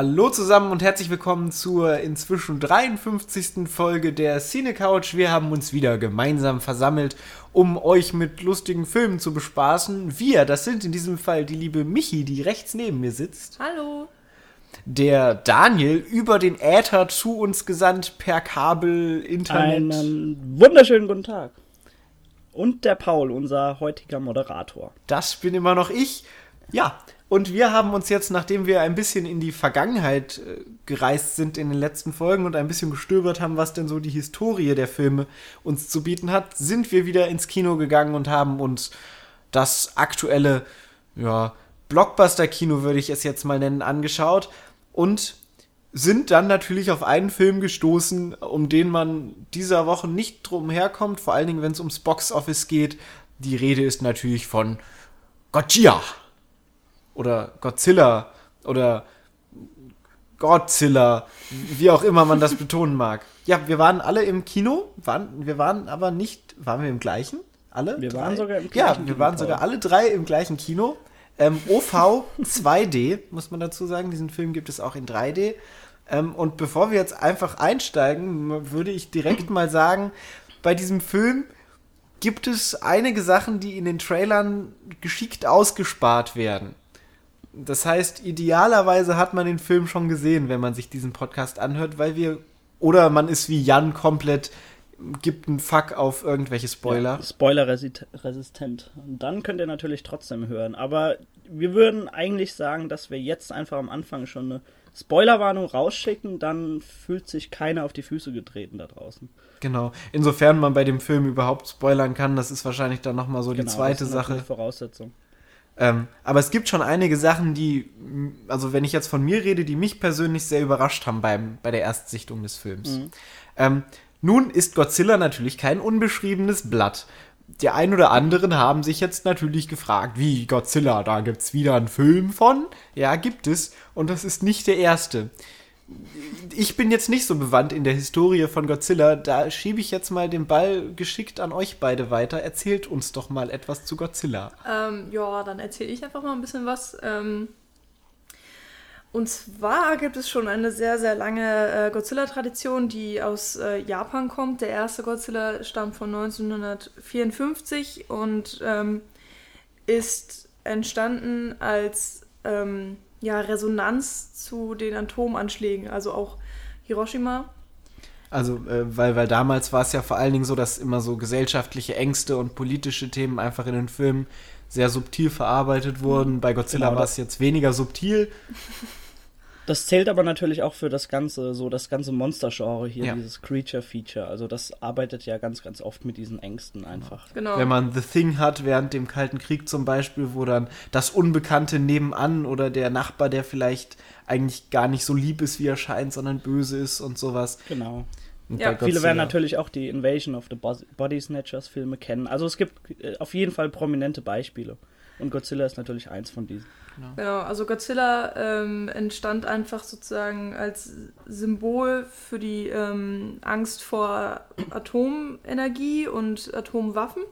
Hallo zusammen und herzlich willkommen zur inzwischen 53. Folge der Cine Couch. Wir haben uns wieder gemeinsam versammelt, um euch mit lustigen Filmen zu bespaßen. Wir, das sind in diesem Fall die liebe Michi, die rechts neben mir sitzt. Hallo. Der Daniel über den Äther zu uns gesandt per Kabel, Internet. Einen wunderschönen guten Tag. Und der Paul, unser heutiger Moderator. Das bin immer noch ich. Ja, und wir haben uns jetzt, nachdem wir ein bisschen in die Vergangenheit äh, gereist sind in den letzten Folgen und ein bisschen gestöbert haben, was denn so die Historie der Filme uns zu bieten hat, sind wir wieder ins Kino gegangen und haben uns das aktuelle, ja, Blockbuster-Kino würde ich es jetzt mal nennen, angeschaut und sind dann natürlich auf einen Film gestoßen, um den man dieser Woche nicht drum herkommt, vor allen Dingen, wenn es ums Box-Office geht. Die Rede ist natürlich von Godzilla oder Godzilla oder Godzilla, wie auch immer man das betonen mag. Ja, wir waren alle im Kino, waren, wir waren aber nicht, waren wir im gleichen? Alle? Wir drei? waren sogar im Ja, gleichen wir Kino, waren sogar alle drei im gleichen Kino. Ähm, OV 2D, muss man dazu sagen. Diesen Film gibt es auch in 3D. Ähm, und bevor wir jetzt einfach einsteigen, würde ich direkt mal sagen, bei diesem Film gibt es einige Sachen, die in den Trailern geschickt ausgespart werden. Das heißt, idealerweise hat man den Film schon gesehen, wenn man sich diesen Podcast anhört, weil wir oder man ist wie Jan komplett gibt einen Fuck auf irgendwelche Spoiler. Ja, Spoiler-resistent. Und dann könnt ihr natürlich trotzdem hören. Aber wir würden eigentlich sagen, dass wir jetzt einfach am Anfang schon eine Spoilerwarnung rausschicken, dann fühlt sich keiner auf die Füße getreten da draußen. Genau. Insofern man bei dem Film überhaupt spoilern kann, das ist wahrscheinlich dann nochmal so die Genau, zweite das ist Sache. Voraussetzung. Ähm, aber es gibt schon einige Sachen, die, also wenn ich jetzt von mir rede, die mich persönlich sehr überrascht haben beim, bei der Erstsichtung des Films. Mhm. Ähm, nun ist Godzilla natürlich kein unbeschriebenes Blatt. Die ein oder anderen haben sich jetzt natürlich gefragt, wie Godzilla, da gibt's wieder einen Film von? Ja, gibt es. Und das ist nicht der erste. Ich bin jetzt nicht so bewandt in der Historie von Godzilla, da schiebe ich jetzt mal den Ball geschickt an euch beide weiter. Erzählt uns doch mal etwas zu Godzilla. Ähm, ja, dann erzähle ich einfach mal ein bisschen was. Ähm, und zwar gibt es schon eine sehr, sehr lange äh, Godzilla-Tradition, die aus äh, Japan kommt. Der erste Godzilla stammt von 1954 und ähm, ist entstanden als ähm, ja, Resonanz zu den Atomanschlägen, also auch Hiroshima. Also, äh, weil, weil damals war es ja vor allen Dingen so, dass immer so gesellschaftliche Ängste und politische Themen einfach in den Filmen sehr subtil verarbeitet wurden. Bei Godzilla Genau, war das- es jetzt weniger subtil. Das zählt aber natürlich auch für das ganze, so das ganze Monster-Genre hier, Ja. dieses Creature-Feature. Also das arbeitet ja ganz, ganz oft mit diesen Ängsten einfach. Genau. Wenn man The Thing hat während dem Kalten Krieg zum Beispiel, wo dann das Unbekannte nebenan oder der Nachbar, der vielleicht eigentlich gar nicht so lieb ist, wie er scheint, sondern böse ist und sowas. Genau. Und Ja, Viele werden natürlich auch die Invasion of the Body Snatchers Filme kennen. Also es gibt äh, auf jeden Fall prominente Beispiele. Und Godzilla ist natürlich eins von diesen. Genau, also Godzilla ähm, entstand einfach sozusagen als Symbol für die ähm, Angst vor Atomenergie und Atomwaffen.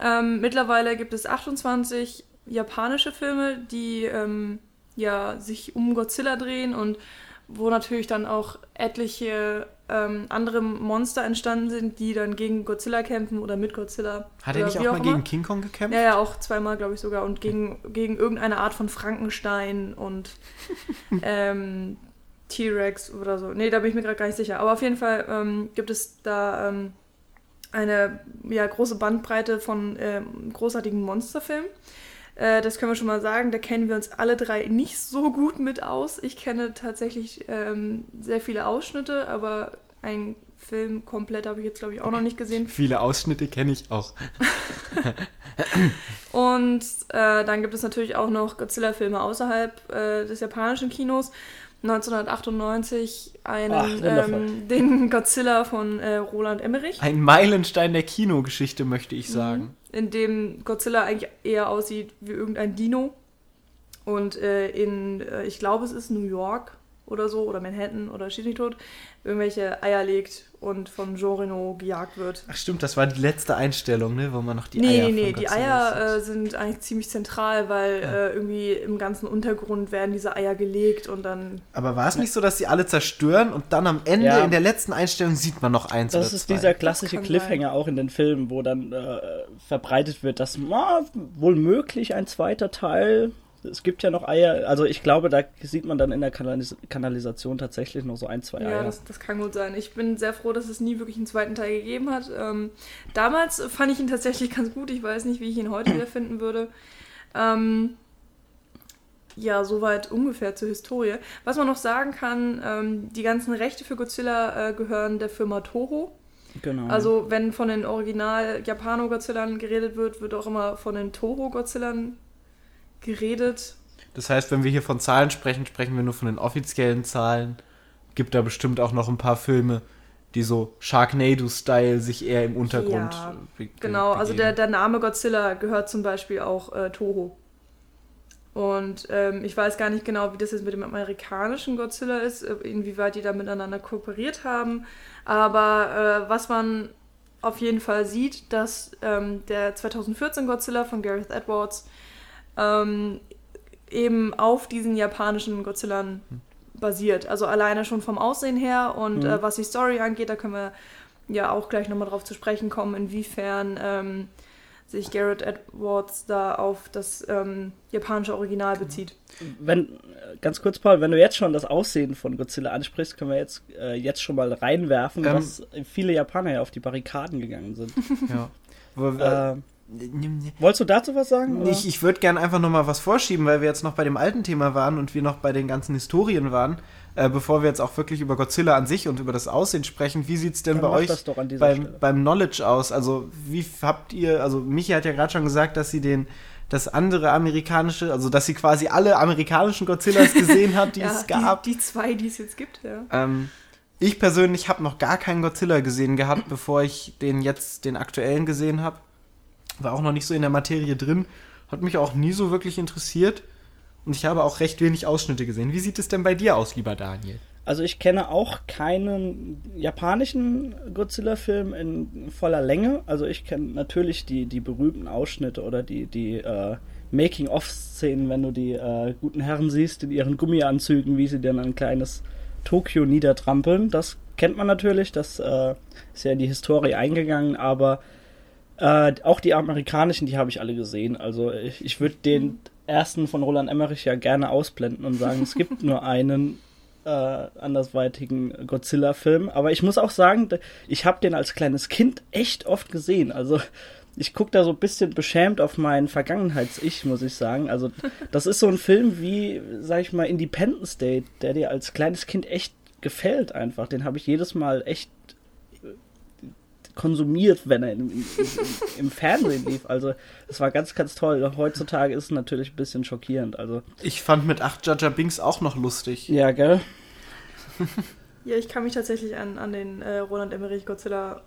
Ähm, mittlerweile gibt es 28 japanische Filme, die ähm, ja, sich um Godzilla drehen und wo natürlich dann auch etliche ähm, andere Monster entstanden sind, die dann gegen Godzilla kämpfen oder mit Godzilla. Hat er nicht auch wie mal immer. gegen King Kong gekämpft? Ja, ja, auch zweimal, glaube ich sogar. Und gegen, gegen irgendeine Art von Frankenstein und ähm, T-Rex oder so. Nee, da bin ich mir gerade gar nicht sicher. Aber auf jeden Fall ähm, gibt es da ähm, eine ja, große Bandbreite von ähm, großartigen Monsterfilmen. Äh, das können wir schon mal sagen. Da kennen wir uns alle drei nicht so gut mit aus. Ich kenne tatsächlich ähm, sehr viele Ausschnitte, aber einen Film komplett habe ich jetzt, glaube ich, auch noch nicht gesehen. Viele Ausschnitte kenne ich auch. Und äh, dann gibt es natürlich auch noch Godzilla-Filme außerhalb äh, des japanischen Kinos. 1998 einen, Ach, ähm, den Godzilla von äh, Roland Emmerich, Ein Meilenstein der Kinogeschichte, möchte Mhm. ich sagen. In dem Godzilla eigentlich eher aussieht wie irgendein Dino. Und äh, in, äh, ich glaube, es ist New York oder so, oder Manhattan oder schieß tot, irgendwelche Eier legt und von Jean Reno gejagt wird. Ach stimmt, das war die letzte Einstellung, ne, wo man noch die nee, Eier nee, von die Eier äh, sind eigentlich ziemlich zentral, weil Ja. äh, irgendwie im ganzen Untergrund werden diese Eier gelegt und dann. Aber war es nicht so, dass sie alle zerstören und dann am Ende Ja. in der letzten Einstellung sieht man noch eins Das oder ist zwei? dieser klassische Cliffhanger auch in den Filmen, wo dann äh, verbreitet wird, dass na, wohl möglich ein zweiter Teil. Es gibt ja noch Eier, also ich glaube, da sieht man dann in der Kanalis Kanalisation tatsächlich noch so ein, zwei Ja, Eier. das, das kann gut sein. Ich bin sehr froh, dass es nie wirklich einen zweiten Teil gegeben hat. Ähm, damals fand ich ihn tatsächlich ganz gut. Ich weiß nicht, wie ich ihn heute wiederfinden würde. Ähm, ja, soweit ungefähr zur Historie. Was man noch sagen kann, ähm, die ganzen Rechte für Godzilla äh, gehören der Firma Toho. genau. Also wenn von den Original Japano-Godzillern geredet wird, wird auch immer von den Toho-Godzillern geredet. Das heißt, wenn wir hier von Zahlen sprechen, sprechen wir nur von den offiziellen Zahlen. Gibt da bestimmt auch noch ein paar Filme, die so Sharknado-Style sich eher im Untergrund Ja, be- Genau, also der, begeben. der Name Godzilla gehört zum Beispiel auch äh, Toho. Und ähm, ich weiß gar nicht genau, wie das jetzt mit dem amerikanischen Godzilla ist, äh, inwieweit die da miteinander kooperiert haben. Aber äh, was man auf jeden Fall sieht, dass ähm, der 2014 Godzilla von Gareth Edwards ähm, eben auf diesen japanischen Godzillern basiert. Also alleine schon vom Aussehen her und Mhm. äh, was die Story angeht, da können wir ja auch gleich nochmal drauf zu sprechen kommen, inwiefern ähm, sich Garrett Edwards da auf das ähm, japanische Original bezieht. wenn, ganz kurz, Paul, wenn du jetzt schon das Aussehen von Godzilla ansprichst, können wir jetzt, äh, jetzt schon mal reinwerfen, Ähm. dass viele Japaner ja auf die Barrikaden gegangen sind. ja. Wo, äh, äh, wolltest du dazu was sagen? oder? Ich, ich würde gerne einfach noch mal was vorschieben, weil wir jetzt noch bei dem alten Thema waren und wir noch bei den ganzen Historien waren. Äh, bevor wir jetzt auch wirklich über Godzilla an sich und über das Aussehen sprechen, wie sieht es denn Dann bei euch beim, beim Knowledge aus? Also, wie habt ihr, also Michi hat ja gerade schon gesagt, dass sie den, das andere amerikanische, also dass sie quasi alle amerikanischen Godzillas gesehen hat, die es gab. Die, die zwei, die es jetzt gibt, ja. Ähm, ich persönlich habe noch gar keinen Godzilla gesehen gehabt, bevor ich den jetzt, den aktuellen gesehen habe. War auch noch nicht so in der Materie drin. Hat mich auch nie so wirklich interessiert. Und ich habe auch recht wenig Ausschnitte gesehen. Wie sieht es denn bei dir aus, lieber Daniel? Also ich kenne auch keinen japanischen Godzilla-Film in voller Länge. Also ich kenne natürlich die, die berühmten Ausschnitte oder die, die äh, Making-of-Szenen, wenn du die äh, guten Herren siehst in ihren Gummianzügen, wie sie dann ein kleines Tokio niedertrampeln. Das kennt man natürlich, das äh, ist ja in die Historie eingegangen, aber äh, auch die amerikanischen, die habe ich alle gesehen. Also ich, ich würde den ersten von Roland Emmerich ja gerne ausblenden und sagen, es gibt nur einen äh, andersweitigen Godzilla-Film. Aber ich muss auch sagen, ich habe den als kleines Kind echt oft gesehen. Also ich gucke da so ein bisschen beschämt auf mein Vergangenheits-Ich, muss ich sagen. Also das ist so ein Film wie, sag ich mal, Independence Day, der dir als kleines Kind echt gefällt einfach. Den habe ich jedes Mal echt konsumiert, wenn er im, im, im, im Fernsehen lief. Also das war ganz, ganz toll. Heutzutage ist es natürlich ein bisschen schockierend. Also Ich fand mit 8 Jaja Binks auch noch lustig. ja, gell? Ja, ich kann mich tatsächlich an, an den äh, Roland Emmerich Godzilla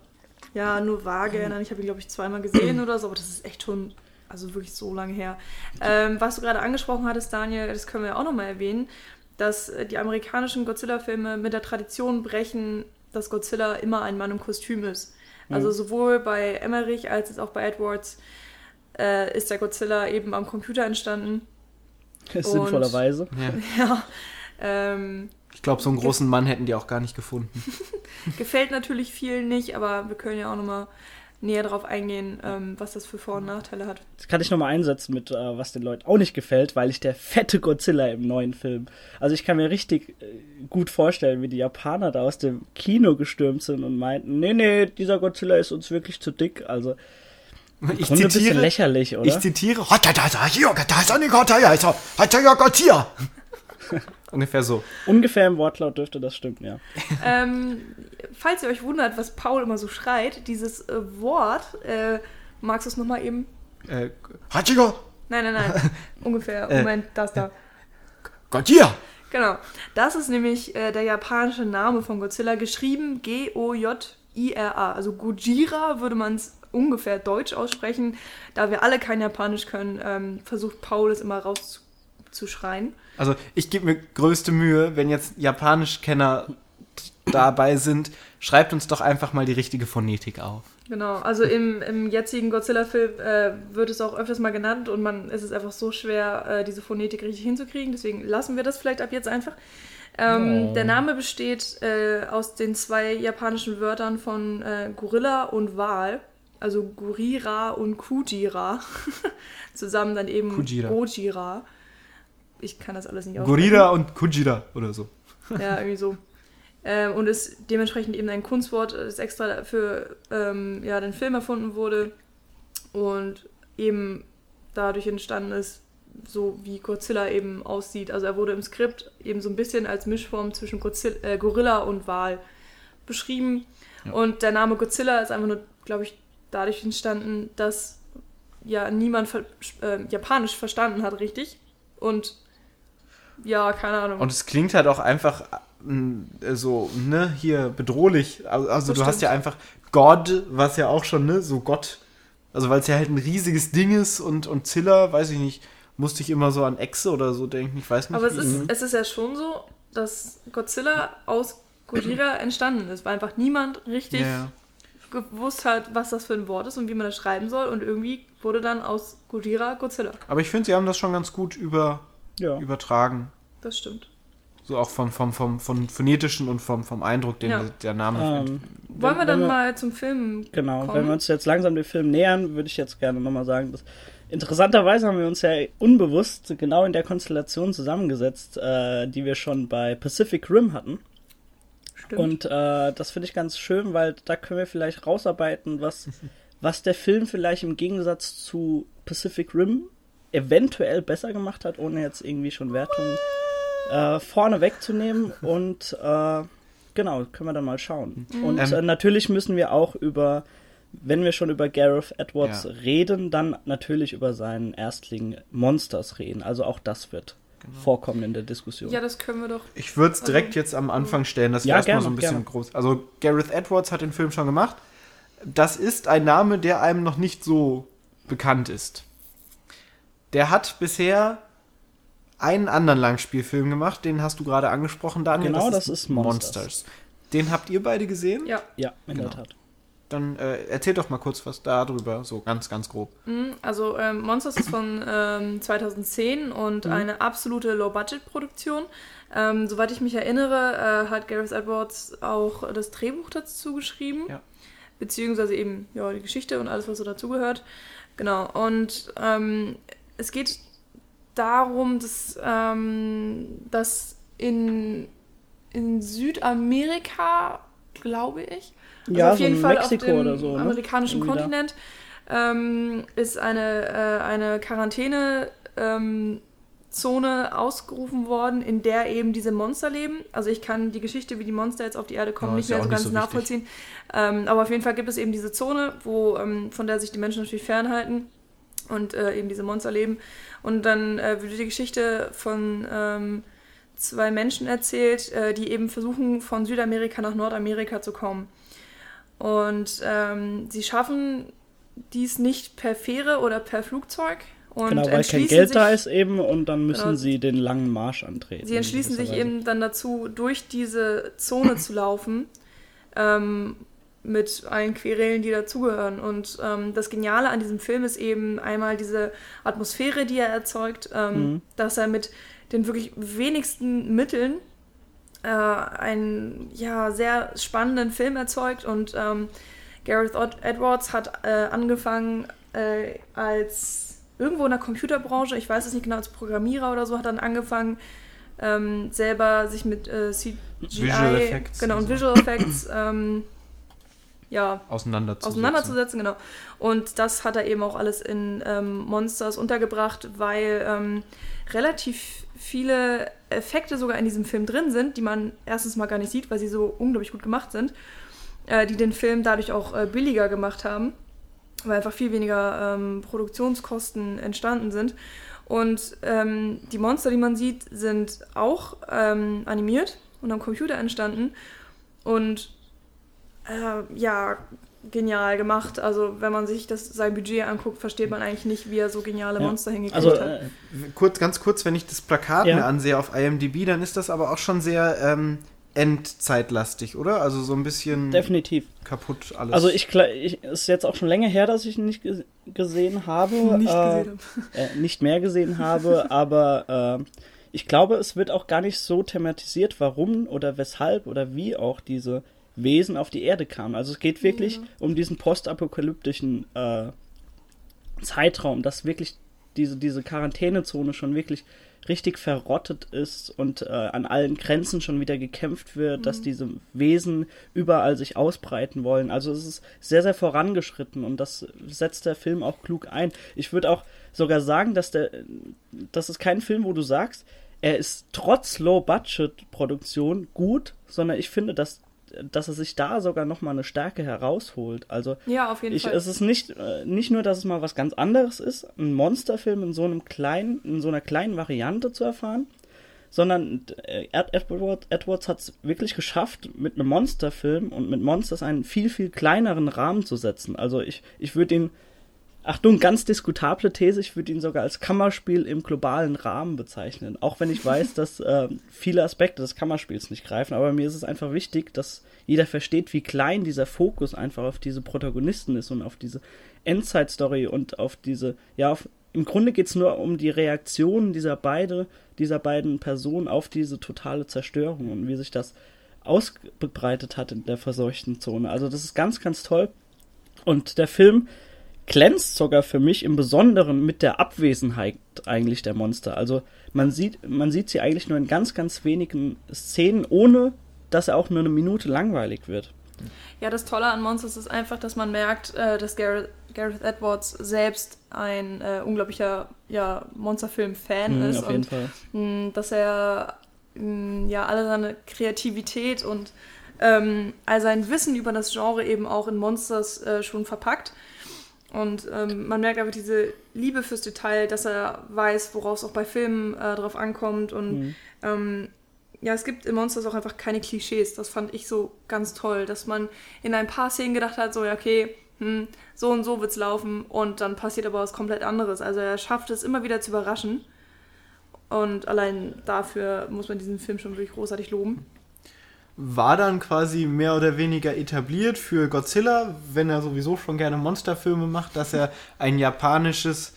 ja nur vage erinnern. Ich habe ihn, glaube ich, zweimal gesehen oder so, aber das ist echt schon, also wirklich so lange her. Ähm, was du gerade angesprochen hattest, Daniel, das können wir ja auch nochmal erwähnen, dass äh, die amerikanischen Godzilla-Filme mit der Tradition brechen, dass Godzilla immer ein Mann im Kostüm ist. Also sowohl bei Emmerich als jetzt auch bei Edwards äh, ist der Godzilla eben am Computer entstanden. Sinnvollerweise. Ja. Ja. Ähm, Ich glaube, so einen großen Mann hätten die auch gar nicht gefunden. Gefällt natürlich vielen nicht, aber wir können ja auch nochmal näher darauf eingehen, ähm, was das für Vor- und Nachteile hat. Das kann ich nochmal einsetzen mit, äh, was den Leuten auch nicht gefällt, weil ich der fette Godzilla im neuen Film. Also ich kann mir richtig äh, gut vorstellen, wie die Japaner da aus dem Kino gestürmt sind und meinten, nee, nee, dieser Godzilla ist uns wirklich zu dick. Also Ich Grunde ein bisschen zitiere, lächerlich, oder? ich zitiere. Ungefähr so. Ungefähr im Wortlaut dürfte das stimmen, ja. ähm, falls ihr euch wundert, was Paul immer so schreit, dieses äh, Wort, äh, magst du es nochmal eben? Äh, Nein, nein, nein. Ungefähr. Äh, Moment, das da. Godzilla! Genau. Das ist nämlich äh, der japanische Name von Godzilla, geschrieben G-O-J-I-R-A. Also Gojira würde man es ungefähr deutsch aussprechen. Da wir alle kein Japanisch können, ähm, versucht Paul es immer rauszuschreien. Also ich gebe mir größte Mühe, wenn jetzt Japanisch-Kenner dabei sind, schreibt uns doch einfach mal die richtige Phonetik auf. Genau, also im, im jetzigen Godzilla-Film äh, wird es auch öfters mal genannt und man es ist einfach so schwer, äh, diese Phonetik richtig hinzukriegen. Deswegen lassen wir das vielleicht ab jetzt einfach. Ähm, Oh. Der Name besteht äh, aus den zwei japanischen Wörtern von äh, Gorilla und Wal, also Gurira und Kujira. Zusammen dann eben Kujira. Gojira. Ich kann das alles nicht Gorilla und Kujira oder so. ja, irgendwie so. Ähm, und ist dementsprechend eben ein Kunstwort, das extra für ähm, ja, den Film erfunden wurde und eben dadurch entstanden ist, so wie Godzilla eben aussieht. Also er wurde im Skript eben so ein bisschen als Mischform zwischen Godzilla, äh, Gorilla und Wal beschrieben. Ja. Und der Name Godzilla ist einfach nur, glaube ich, dadurch entstanden, dass ja niemand ver äh, Japanisch verstanden hat, richtig. Und ja, keine Ahnung. Und es klingt halt auch einfach äh, so, ne, hier bedrohlich. Also, Das du hast ja einfach God, was ja auch schon, ne, so Gott. Also weil es ja halt ein riesiges Ding ist und, und Zilla, weiß ich nicht, musste ich immer so an Echse oder so denken, ich weiß nicht. Aber es ist, es ist ja schon so, dass Godzilla aus Gojira entstanden ist, weil einfach niemand richtig ja, ja. gewusst hat, was das für ein Wort ist und wie man das schreiben soll. Und irgendwie wurde dann aus Gojira Godzilla. Aber ich finde, sie haben das schon ganz gut über, Ja. übertragen. Das stimmt. So auch vom, vom, vom, vom phonetischen und vom, vom Eindruck, den Ja. der- Name Ähm, Wollen wir wenn- dann wenn mal zum Film Genau, kommen? wenn wir uns jetzt langsam dem Film nähern, würde ich jetzt gerne nochmal sagen, dass interessanterweise haben wir uns ja unbewusst genau in der Konstellation zusammengesetzt, äh, die wir schon bei Pacific Rim hatten. Stimmt. Und äh, das finde ich ganz schön, weil da können wir vielleicht rausarbeiten, was, was der Film vielleicht im Gegensatz zu Pacific Rim eventuell besser gemacht hat, ohne jetzt irgendwie schon Wertungen äh, vorne wegzunehmen. Und äh, genau, können wir dann mal schauen. Und Ähm, äh, natürlich müssen wir auch über, wenn wir schon über Gareth Edwards Ja. reden, dann natürlich über seinen Erstling Monsters reden. Also auch das wird vorkommen in der Diskussion. ja, das können wir doch. Ich würde es direkt Also, jetzt am Anfang stellen, dass wir Ja, erstmal gerne, so ein bisschen gerne. groß. Also Gareth Edwards hat den Film schon gemacht. Das ist ein Name, der einem noch nicht so bekannt ist. Der hat bisher einen anderen Langspielfilm gemacht, den hast du gerade angesprochen, Daniel. Genau, das ist Monsters. Den habt ihr beide gesehen? Ja. Ja, in Genau. der Tat. Dann äh, erzähl doch mal kurz was darüber, so ganz, ganz grob. Mhm, Also ähm, Monsters ist von ähm, 2010 und eine absolute Low-Budget-Produktion. Ähm, soweit ich mich erinnere, äh, hat Gareth Edwards auch das Drehbuch dazu geschrieben. Ja. Beziehungsweise eben ja, die Geschichte und alles, was so dazugehört. Genau. Und ähm, es geht darum, dass, ähm, dass in, in Südamerika, glaube ich, also Ja, auf so jeden in Fall Mexiko auf dem oder so, ne? amerikanischen Irgendwie. Kontinent ähm, ist eine, äh, eine Quarantäne ähm, Zone ausgerufen worden, in der eben diese Monster leben. Also ich kann die Geschichte, wie die Monster jetzt auf die Erde kommen, Ja, nicht mehr so ganz so nachvollziehen. Ähm, aber auf jeden Fall gibt es eben diese Zone, wo, ähm, von der sich die Menschen natürlich fernhalten und äh, eben diese Monster leben. Und dann äh, wird die Geschichte von ähm, zwei Menschen erzählt, äh, die eben versuchen, von Südamerika nach Nordamerika zu kommen. Und ähm, sie schaffen dies nicht per Fähre oder per Flugzeug. Und genau, weil kein Geld sich, da ist eben und dann müssen Genau. sie den langen Marsch antreten. Sie entschließen sich eben dann dazu, durch diese Zone zu laufen, ähm, mit allen Querelen, die dazugehören. Und ähm, das Geniale an diesem Film ist eben einmal diese Atmosphäre, die er erzeugt, ähm, Mhm. dass er mit den wirklich wenigsten Mitteln äh, einen ja, sehr spannenden Film erzeugt. Und ähm, Gareth Edwards hat äh, angefangen äh, als irgendwo in der Computerbranche, ich weiß es nicht genau, als Programmierer oder so, hat dann angefangen, ähm, selber sich mit äh, CGI, Visual Effects genau, und. Visual Effects ähm, ja, Auseinanderzusetzen. auseinanderzusetzen, genau. Und das hat er eben auch alles in ähm, Monsters untergebracht, weil ähm, relativ viele Effekte sogar in diesem Film drin sind, die man erstens mal gar nicht sieht, weil sie so unglaublich gut gemacht sind, äh, die den Film dadurch auch äh, billiger gemacht haben, weil einfach viel weniger ähm, Produktionskosten entstanden sind. Und ähm, die Monster, die man sieht, sind auch ähm, animiert und am Computer entstanden. Und äh, ja, genial gemacht. Also wenn man sich das, sein Budget anguckt, versteht man eigentlich nicht, wie er so geniale Ja. Monster hingekriegt Also, hat. äh, Kurz, ganz kurz, wenn ich das Plakat Ja. mir ansehe auf IMDb, dann ist das aber auch schon sehr ähm, endzeitlastig, oder? Also so ein bisschen Definitiv. kaputt alles. Also ich, ich ist jetzt auch schon länger her, dass ich ihn nicht ge gesehen habe. Nicht äh, gesehen äh, nicht mehr gesehen habe, aber äh, ich glaube, es wird auch gar nicht so thematisiert, warum oder weshalb oder wie auch diese Wesen auf die Erde kamen. Also es geht wirklich um diesen postapokalyptischen äh, Zeitraum, dass wirklich diese, diese Quarantänezone schon wirklich richtig verrottet ist und äh, an allen Grenzen schon wieder gekämpft wird, dass diese Wesen überall sich ausbreiten wollen. Also es ist sehr, sehr vorangeschritten und das setzt der Film auch klug ein. Ich würde auch sogar sagen, dass der, das ist kein Film, wo du sagst, er ist trotz Low-Budget-Produktion gut, sondern ich finde, dass, dass er sich da sogar nochmal eine Stärke herausholt. Also Ja, auf jeden ich, Fall. es ist nicht, äh, nicht nur, dass es mal was ganz anderes ist, einen Monsterfilm in so einem kleinen, in so einer kleinen Variante zu erfahren, sondern äh, Ed Edward, Edwards hat es wirklich geschafft, mit einem Monsterfilm und mit Monsters einen viel, viel kleineren Rahmen zu setzen. Also ich, ich würde ihn, Achtung, ganz diskutable These, ich würde ihn sogar als Kammerspiel im globalen Rahmen bezeichnen. Auch wenn ich weiß, dass äh, viele Aspekte des Kammerspiels nicht greifen, aber mir ist es einfach wichtig, dass jeder versteht, wie klein dieser Fokus einfach auf diese Protagonisten ist und auf diese Endzeit-Story und auf diese, ja, auf, im Grunde geht es nur um die Reaktionen dieser beide, dieser beiden Personen auf diese totale Zerstörung und wie sich das ausgebreitet hat in der verseuchten Zone. Also das ist ganz, ganz toll. Und der Film glänzt sogar für mich im Besonderen mit der Abwesenheit eigentlich der Monster. Also man sieht, man sieht sie eigentlich nur in ganz, ganz wenigen Szenen, ohne dass er auch nur eine Minute langweilig wird. Ja, das Tolle an Monsters ist einfach, dass man merkt, äh, dass Gareth, Gareth Edwards selbst ein äh, unglaublicher ja, Monsterfilm-Fan Mhm, ist auf jeden und Fall. mh, dass er mh, ja alle seine Kreativität und ähm, all sein Wissen über das Genre eben auch in Monsters äh, schon verpackt. Und ähm, man merkt einfach diese Liebe fürs Detail, dass er weiß, worauf es auch bei Filmen äh, drauf ankommt. Und Mhm. ähm, ja, es gibt in Monsters auch einfach keine Klischees. Das fand ich so ganz toll, dass man in ein paar Szenen gedacht hat, so, ja, okay, hm, so und so wird's laufen. Und dann passiert aber was komplett anderes. Also er schafft es immer wieder zu überraschen. Und allein dafür muss man diesen Film schon wirklich großartig loben. War dann quasi mehr oder weniger etabliert für Godzilla, wenn er sowieso schon gerne Monsterfilme macht, dass er ein japanisches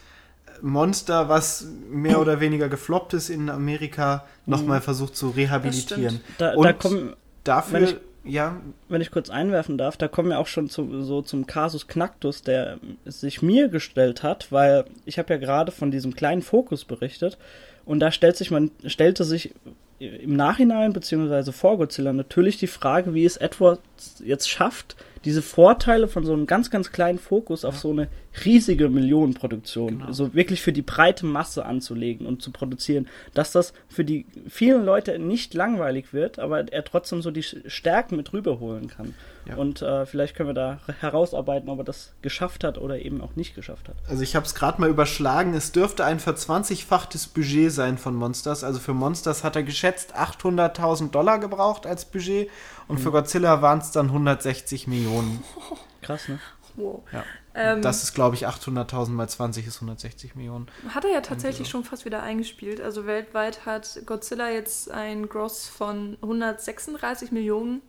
Monster, was mehr oder weniger gefloppt ist in Amerika, nochmal versucht zu rehabilitieren. Da, Und da kommen, Dafür, Wenn ich- ja, wenn ich kurz einwerfen darf, da kommen wir auch schon zu, so zum Kasus Knacktus, der sich mir gestellt hat, weil ich habe ja gerade von diesem kleinen Fokus berichtet und da stellt sich man, stellte sich im Nachhinein beziehungsweise vor Godzilla natürlich die Frage, wie es Edwards jetzt schafft, diese Vorteile von so einem ganz, ganz kleinen Fokus auf so eine riesige Millionenproduktion, Genau. so wirklich für die breite Masse anzulegen und zu produzieren, dass das für die vielen Leute nicht langweilig wird, aber er trotzdem so die Stärken mit rüberholen kann. Ja. Und äh, vielleicht können wir da herausarbeiten, ob er das geschafft hat oder eben auch nicht geschafft hat. also ich habe es gerade mal überschlagen, es dürfte ein verzwanzigfachtes Budget sein von Monsters. Also für Monsters hat er geschätzt 800.000 Dollar gebraucht als Budget und für Godzilla waren es dann 160 Millionen. Krass, ne? Wow. Ja. Ähm, Das ist, glaube ich, 800.000 mal 20 ist 160 Millionen. Hat er ja tatsächlich schon fast wieder eingespielt. Also weltweit hat Godzilla jetzt ein Gross von 136 Millionen.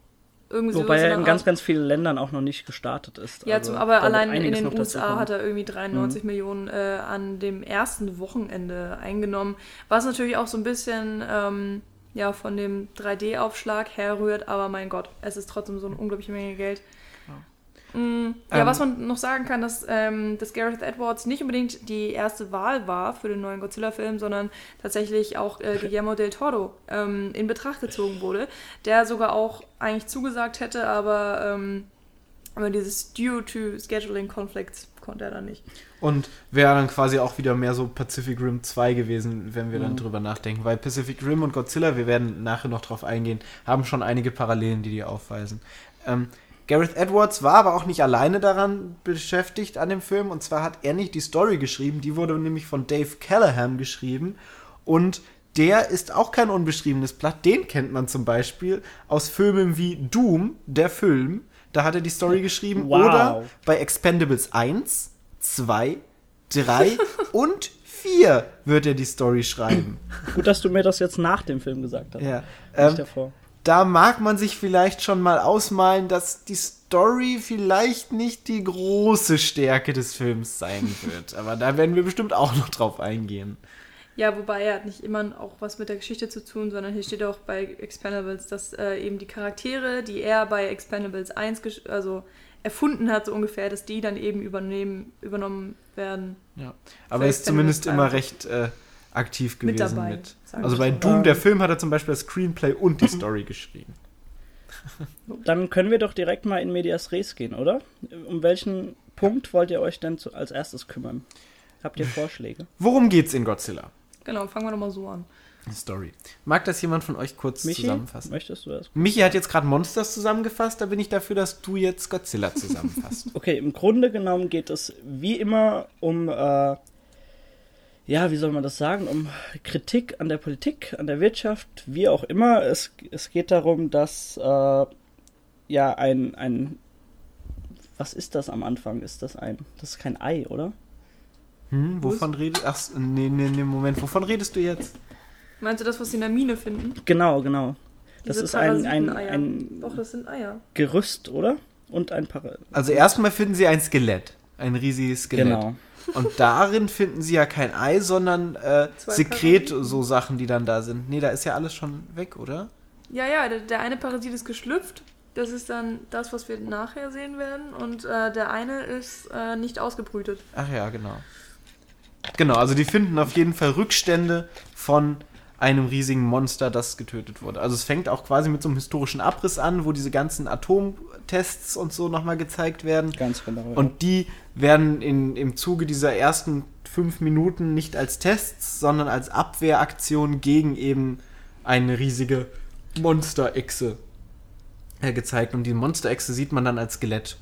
Irgendwie Wobei er in Art. ganz, ganz vielen Ländern auch noch nicht gestartet ist. Ja, Also aber allein in den USA hat er irgendwie 93 Millionen äh, an dem ersten Wochenende eingenommen. Was natürlich auch so ein bisschen ähm, ja, von dem 3D-Aufschlag herrührt, aber mein Gott, es ist trotzdem so eine unglaubliche Menge Geld. Ja, Ähm, was man noch sagen kann, dass, ähm, dass Gareth Edwards nicht unbedingt die erste Wahl war für den neuen Godzilla-Film, sondern tatsächlich auch äh, Guillermo del Toro ähm, in Betracht gezogen wurde, der sogar auch eigentlich zugesagt hätte, aber, ähm, aber dieses Due to Scheduling Conflicts konnte er dann nicht. Und wäre dann quasi auch wieder mehr so Pacific Rim 2 gewesen, wenn wir dann Mhm. drüber nachdenken. Weil Pacific Rim und Godzilla, wir werden nachher noch drauf eingehen, haben schon einige Parallelen, die die aufweisen. Ähm, Gareth Edwards war aber auch nicht alleine daran beschäftigt an dem Film. Und zwar hat er nicht die Story geschrieben, die wurde nämlich von Dave Callahan geschrieben. Und der ist auch kein unbeschriebenes Blatt. Den kennt man zum Beispiel aus Filmen wie Doom, der Film. Da hat er die Story geschrieben. Wow. Oder bei Expendables 1, 2, 3 und 4 wird er die Story schreiben. Gut, dass du mir das jetzt nach dem Film gesagt hast. ja. Nicht Ähm, davor. Da mag man sich vielleicht schon mal ausmalen, dass die Story vielleicht nicht die große Stärke des Films sein wird. Aber da werden wir bestimmt auch noch drauf eingehen. Ja, wobei er hat nicht immer auch was mit der Geschichte zu tun, sondern hier steht auch bei Expendables, dass äh, eben die Charaktere, die er bei Expendables 1 gesch- also erfunden hat, so ungefähr, dass die dann eben übernehmen, übernommen werden. Ja. Aber er ist zumindest immer recht äh, aktiv Mit gewesen dabei, mit. Also bei so. Doom, Ähm. der Film, hat er zum Beispiel das Screenplay und die Story geschrieben. Dann können wir doch direkt mal in Medias Res gehen, oder? Um welchen Punkt wollt ihr euch denn zu, als erstes kümmern? Habt ihr Vorschläge? Worum geht's in Godzilla? Genau, fangen wir nochmal so an. Story. Mag das jemand von euch kurz Michi, zusammenfassen? möchtest du das? Michi hat jetzt gerade Monsters zusammengefasst, da bin ich dafür, dass du jetzt Godzilla zusammenfasst. Okay, im Grunde genommen geht es wie immer um, äh, ja, wie soll man das sagen, um Kritik an der Politik, an der Wirtschaft, wie auch immer. Es, es geht darum, dass, äh, ja, ein, ein, was ist das am Anfang? Ist das ein, das ist kein Ei, oder? Hm, wovon redest Ach, s- nee, nee, nee, Moment. Wovon redest du jetzt? Meinst du das, was sie in der Mine finden? Genau, genau. Das Diese ist ein, ein, ein Doch, das sind Eier. Gerüst, oder? Und ein Para Also erstmal finden sie ein Skelett. Ein riesiges Skelett. Genau. Und darin finden sie ja kein Ei, sondern äh, Sekret, Parasiten. so Sachen, die dann da sind. Nee, da ist ja alles schon weg, oder? Ja, ja, der, der eine Parasit ist geschlüpft. Das ist dann das, was wir nachher sehen werden. Und äh, der eine ist äh, nicht ausgebrütet. Ach ja, genau. Genau, also die finden auf jeden Fall Rückstände von einem riesigen Monster, das getötet wurde. Also es fängt auch quasi mit so einem historischen Abriss an, wo diese ganzen Atomtests und so nochmal gezeigt werden. Ganz genau. ja. Und die werden in, im Zuge dieser ersten fünf Minuten nicht als Tests, sondern als Abwehraktion gegen eben eine riesige Monsterechse äh, gezeigt. Und die Monsterechse sieht man dann als Skelett.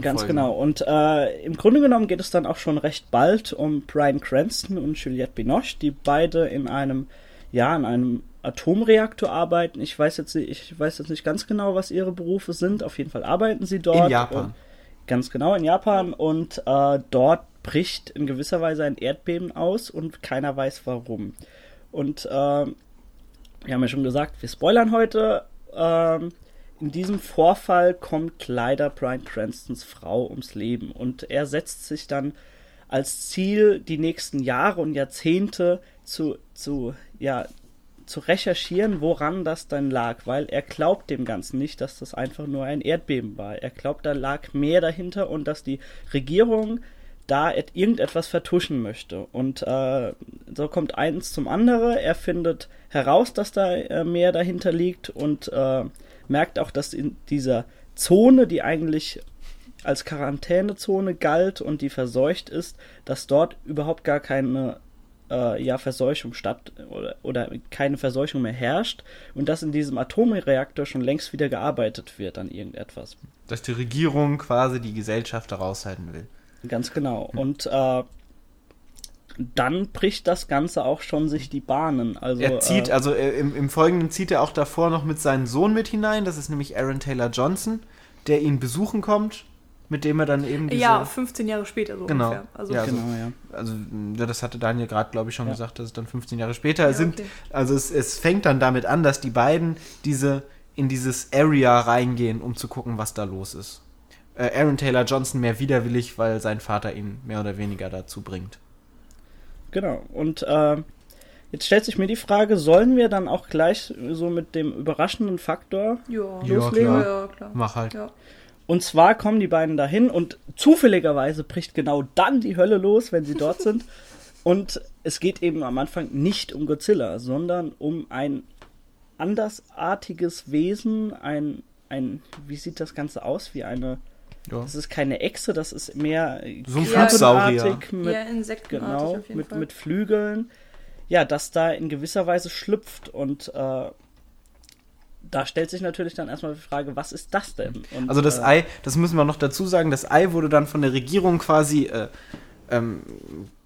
Ganz Folgen. genau. Und äh, im Grunde genommen geht es dann auch schon recht bald um Brian Cranston und Juliette Binoche, die beide in einem, ja, in einem Atomreaktor arbeiten. Ich weiß jetzt nicht, ich weiß jetzt nicht ganz genau, was ihre Berufe sind. Auf jeden Fall arbeiten sie dort. In Japan. Ganz genau, in Japan. Und äh, dort bricht in gewisser Weise ein Erdbeben aus und keiner weiß warum. Und äh, wir haben ja schon gesagt, wir spoilern heute. Ähm, in diesem Vorfall kommt leider Brian Cranstons Frau ums Leben und er setzt sich dann als Ziel, die nächsten Jahre und Jahrzehnte zu, zu, ja, zu recherchieren, woran das dann lag, weil er glaubt dem Ganzen nicht, dass das einfach nur ein Erdbeben war. Er glaubt, da lag mehr dahinter und dass die Regierung da et- irgendetwas vertuschen möchte. Und äh, so kommt eins zum anderen. Er findet heraus, dass da äh, mehr dahinter liegt und äh, merkt auch, dass in dieser Zone, die eigentlich als Quarantänezone galt und die verseucht ist, dass dort überhaupt gar keine äh, ja, Verseuchung statt oder, oder keine Verseuchung mehr herrscht und dass in diesem Atomreaktor schon längst wieder gearbeitet wird an irgendetwas. Dass die Regierung quasi die Gesellschaft da raushalten will. Ganz genau. Und äh, dann bricht das Ganze auch schon sich die Bahnen. Also, er zieht, äh, also äh, im, im Folgenden zieht er auch davor noch mit seinem Sohn mit hinein. Das ist nämlich Aaron Taylor Johnson, der ihn besuchen kommt, mit dem er dann eben diese... Ja, 15 Jahre später so Genau. ungefähr. Also, Ja, also- genau, ja. Also, ja, das hatte Daniel gerade, glaube ich, schon Ja. gesagt, dass es dann 15 Jahre später Ja, sind. okay. Also es, es fängt dann damit an, dass die beiden diese in dieses Area reingehen, um zu gucken, was da los ist. Äh, Aaron Taylor Johnson mehr widerwillig, weil sein Vater ihn mehr oder weniger dazu bringt. Genau. Und äh, jetzt stellt sich mir die Frage, sollen wir dann auch gleich so mit dem überraschenden Faktor ja. Ja, loslegen? klar. Ja, ja, klar. Mach halt. Ja. Und zwar kommen die beiden dahin und zufälligerweise bricht genau dann die Hölle los, wenn sie dort sind. Und es geht eben am Anfang nicht um Godzilla, sondern um ein andersartiges Wesen, ein, ein, wie sieht das Ganze aus? Wie eine, Ja. das ist keine Echse, das ist mehr So ein Ja, Flugsaurier. mit, insektenartig genau, auf jeden mit, Fall. mit Flügeln. Ja, das da in gewisser Weise schlüpft und äh, da stellt sich natürlich dann erstmal die Frage, was ist das denn? Und, Also das äh, Ei, das müssen wir noch dazu sagen, das Ei wurde dann von der Regierung quasi äh, ähm,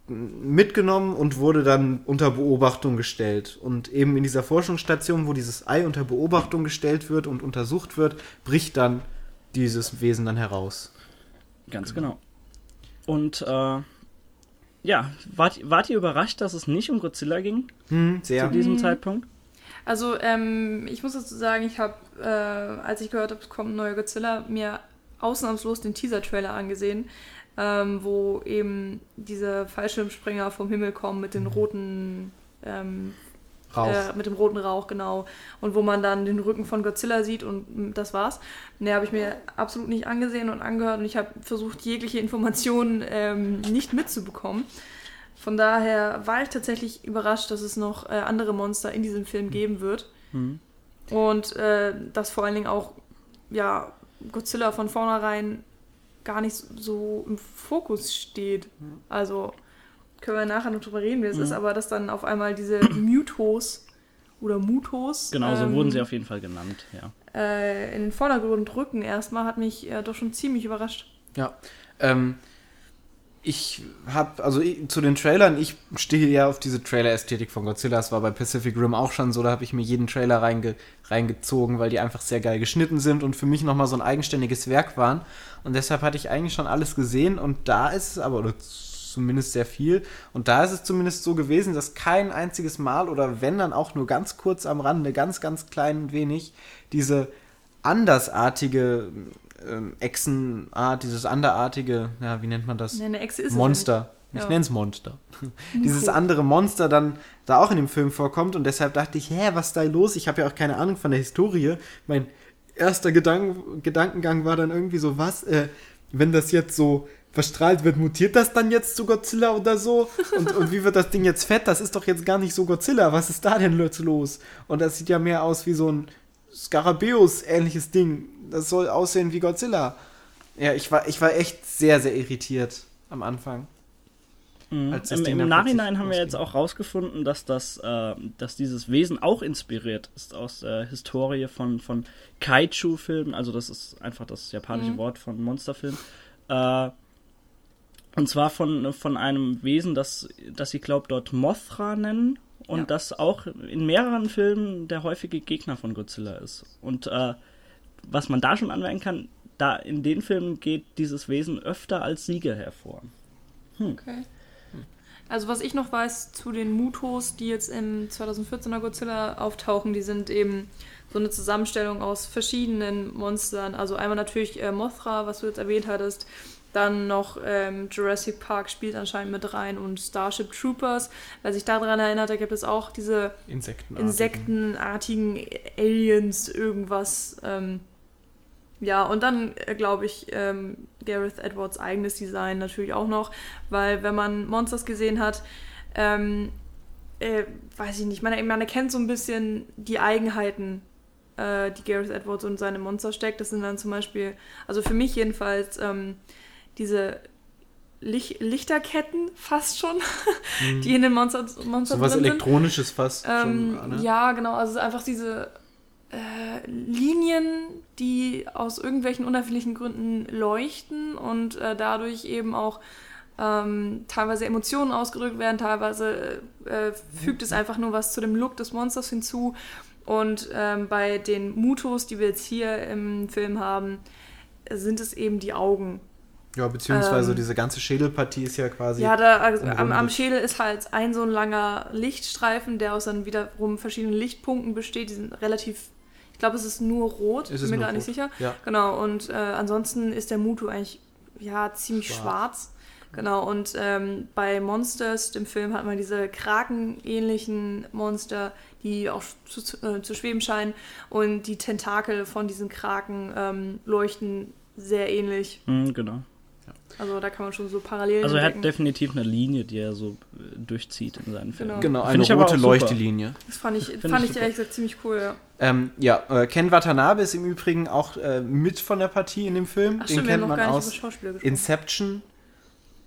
mitgenommen und wurde dann unter Beobachtung gestellt. Und eben in dieser Forschungsstation, wo dieses Ei unter Beobachtung gestellt wird und untersucht wird, bricht dann dieses Wesen dann heraus. Ganz genau. Und äh, ja, wart, wart ihr überrascht, dass es nicht um Godzilla ging Hm, sehr. zu diesem Zeitpunkt? Also, ähm, ich muss dazu sagen, ich habe, äh, als ich gehört habe, es kommt ein neuer Godzilla, mir ausnahmslos den Teaser-Trailer angesehen, ähm, wo eben diese Fallschirmspringer vom Himmel kommen mit den roten ähm, Rauch. Äh, mit dem roten Rauch, genau. Und wo man dann den Rücken von Godzilla sieht und das war's. Ne, habe ich mir absolut nicht angesehen und angehört und ich habe versucht, jegliche Informationen ähm, nicht mitzubekommen. Von daher war ich tatsächlich überrascht, dass es noch äh, andere Monster in diesem Film geben wird. Mhm. Und äh, dass vor allen Dingen auch, ja, Godzilla von vornherein gar nicht so im Fokus steht. Also können wir nachher noch drüber reden, wie es Mhm. ist, aber dass dann auf einmal diese Mutos oder Mutos Genau, so ähm, wurden sie auf jeden Fall genannt, ja. äh, in den Vordergrund rücken erstmal, hat mich äh, doch schon ziemlich überrascht. Ja. Ähm, ich habe, also ich, zu den Trailern, ich stehe ja auf diese Trailer-Ästhetik von Godzilla. Das war bei Pacific Rim auch schon so, da habe ich mir jeden Trailer reinge, reingezogen, weil die einfach sehr geil geschnitten sind und für mich nochmal so ein eigenständiges Werk waren. Und deshalb hatte ich eigentlich schon alles gesehen und da ist es aber, oder zumindest sehr viel, und da ist es zumindest so gewesen, dass kein einziges Mal oder wenn dann auch nur ganz kurz am Rande, ganz, ganz klein wenig, diese andersartige ähm, Echsenart, dieses anderartige, ja, wie nennt man das? Ne, eine Echse ist Monster. Ich Ja. nenne es Monster. Dieses andere Monster dann da auch in dem Film vorkommt und deshalb dachte ich, hä, was ist da los? Ich habe ja auch keine Ahnung von der Historie. Mein erster Gedank Gedankengang war dann irgendwie so, was, äh, wenn das jetzt so verstrahlt wird, mutiert das dann jetzt zu Godzilla oder so? Und, und wie wird das Ding jetzt fett? Das ist doch jetzt gar nicht so Godzilla. Was ist da denn los? Und das sieht ja mehr aus wie so ein Skarabäus-ähnliches Ding. Das soll aussehen wie Godzilla. Ja, ich war, ich war echt sehr, sehr irritiert am Anfang. Mhm. Im, im Nachhinein haben wir jetzt auch rausgefunden, dass, das, äh, dass dieses Wesen auch inspiriert ist aus der Historie von, von Kaiju-Filmen. Also das ist einfach das japanische Mhm. Wort von Monsterfilm. Äh, und zwar von, von einem Wesen, das, das sie glaubt dort Mothra nennen. Und Ja. das auch in mehreren Filmen der häufige Gegner von Godzilla ist. Und äh, was man da schon anmerken kann, da in den Filmen geht dieses Wesen öfter als Sieger hervor. Okay. Also was ich noch weiß zu den Mutos, die jetzt im 2014er Godzilla auftauchen, die sind eben so eine Zusammenstellung aus verschiedenen Monstern. Also einmal natürlich äh, Mothra, was du jetzt erwähnt hattest. Dann noch ähm, Jurassic Park spielt anscheinend mit rein und Starship Troopers. Wer sich daran erinnert, da gibt es auch diese Insekten. insektenartigen Aliens, irgendwas. Ähm, ja, und dann äh, glaube ich ähm, Gareth Edwards eigenes Design natürlich auch noch, weil wenn man Monsters gesehen hat, ähm, äh, weiß ich nicht, man, man erkennt so ein bisschen die Eigenheiten, äh, die Gareth Edwards und seine Monster steckt. Das sind dann zum Beispiel, also für mich jedenfalls, ähm, diese Lich Lichterketten fast schon, die in den Monster, Monster So was drin sind. Elektronisches fast. Ähm, schon, ne? Ja, genau. Also einfach diese äh, Linien, die aus irgendwelchen unerfindlichen Gründen leuchten und äh, dadurch eben auch ähm, teilweise Emotionen ausgedrückt werden, teilweise äh, fügt es einfach nur was zu dem Look des Monsters hinzu. Und ähm, bei den Mutos, die wir jetzt hier im Film haben, sind es eben die Augen. Ja, beziehungsweise ähm, diese ganze Schädelpartie ist ja quasi. Ja, da, also am, am Schädel ist halt ein so ein langer Lichtstreifen, der aus dann wiederum verschiedenen Lichtpunkten besteht. Die sind relativ, glaube, es ist nur rot, Es bin ist mir gar nicht rot, sicher. ja. Genau, und äh, ansonsten ist der Mutu eigentlich ja ziemlich Schwarz. schwarz. Genau, und ähm, bei Monsters, dem Film, hat man diese krakenähnlichen Monster, die auch zu, zu, äh, zu schweben scheinen. Und die Tentakel von diesen Kraken ähm, leuchten sehr ähnlich. Mhm, genau. Also da kann man schon so Parallelen Also er hat definitiv eine Linie, die er so äh, durchzieht in seinen Filmen. Genau. Genau, eine rote. Leuchtelinie. Das fand ich, Find fand ich ehrlich gesagt ziemlich cool, ja. Ähm, ja, äh, Ken Watanabe ist im Übrigen auch äh, mit von der Partie in dem Film. Ach Den stimmt, wir haben kennt noch man gar nicht aus. Inception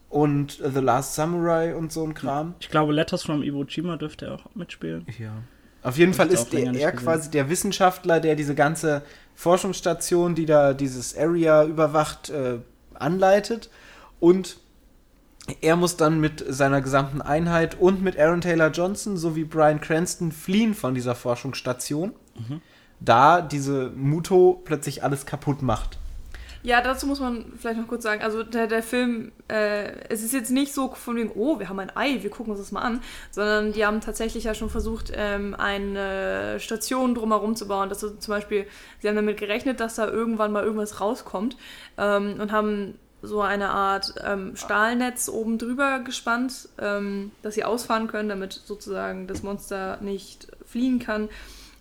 und The Last Samurai und so ein Kram. Ich glaube, Letters from Iwo Jima dürfte er auch mitspielen. Ja. Auf jeden Fall ist der, er quasi der Wissenschaftler, der diese ganze Forschungsstation, die da dieses Area überwacht, äh, anleitet. Und er muss dann mit seiner gesamten Einheit und mit Aaron Taylor Johnson sowie Brian Cranston fliehen von dieser Forschungsstation, Mhm. da diese Muto plötzlich alles kaputt macht. Ja, dazu muss man vielleicht noch kurz sagen, also der, der Film, äh, es ist jetzt nicht so von wegen, oh, wir haben ein Ei, wir gucken uns das mal an, sondern die haben tatsächlich ja schon versucht, ähm, eine Station drumherum zu bauen. Dass so zum Beispiel, sie haben damit gerechnet, dass da irgendwann mal irgendwas rauskommt ähm, und haben so eine Art ähm, Stahlnetz oben drüber gespannt, ähm, dass sie ausfahren können, damit sozusagen das Monster nicht fliehen kann.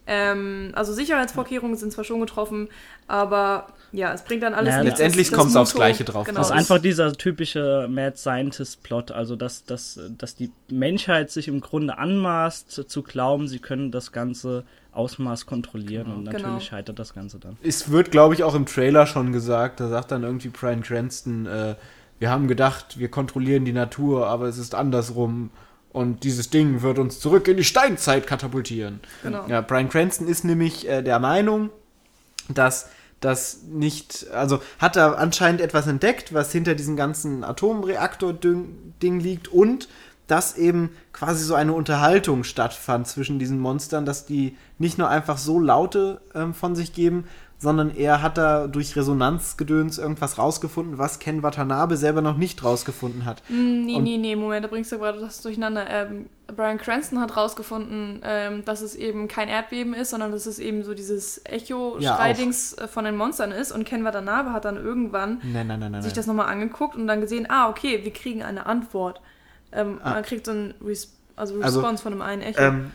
Ähm, also Sicherheitsvorkehrungen sind zwar schon getroffen, aber ja, es bringt dann alles Ja, nichts. letztendlich das kommt's aufs Gleiche drauf Genau, Das ist einfach dieser typische Mad Scientist-Plot, also dass, dass, dass die Menschheit sich im Grunde anmaßt zu glauben, sie können das ganze Ausmaß kontrollieren und natürlich Genau. scheitert das Ganze dann. Es wird, glaube ich, auch im Trailer schon gesagt, da sagt dann irgendwie Brian Cranston, äh, wir haben gedacht, wir kontrollieren die Natur, aber es ist andersrum. Und dieses Ding wird uns zurück in die Steinzeit katapultieren. Genau. Ja, Brian Cranston ist nämlich äh, der Meinung, dass das nicht, also hat er anscheinend etwas entdeckt, was hinter diesem ganzen Atomreaktor-Ding liegt und dass eben quasi so eine Unterhaltung stattfand zwischen diesen Monstern, dass die nicht nur einfach so Laute ähm, von sich geben, sondern er hat da durch Resonanzgedöns irgendwas rausgefunden, was Ken Watanabe selber noch nicht rausgefunden hat. Mm, Nee, Und- nee, nee, Moment, da bringst du gerade das durcheinander. Ähm, Brian Cranston hat rausgefunden, ähm, dass es eben kein Erdbeben ist, sondern dass es eben so dieses Ja, Echo-Schreidings äh, von den Monstern ist. Und Ken Watanabe hat dann irgendwann Nein, nein, nein, sich das nochmal angeguckt und dann gesehen, ah, okay, wir kriegen eine Antwort. Ähm, Ah. Man kriegt so ein Res also Also, Response von einem einen Echo. Ähm,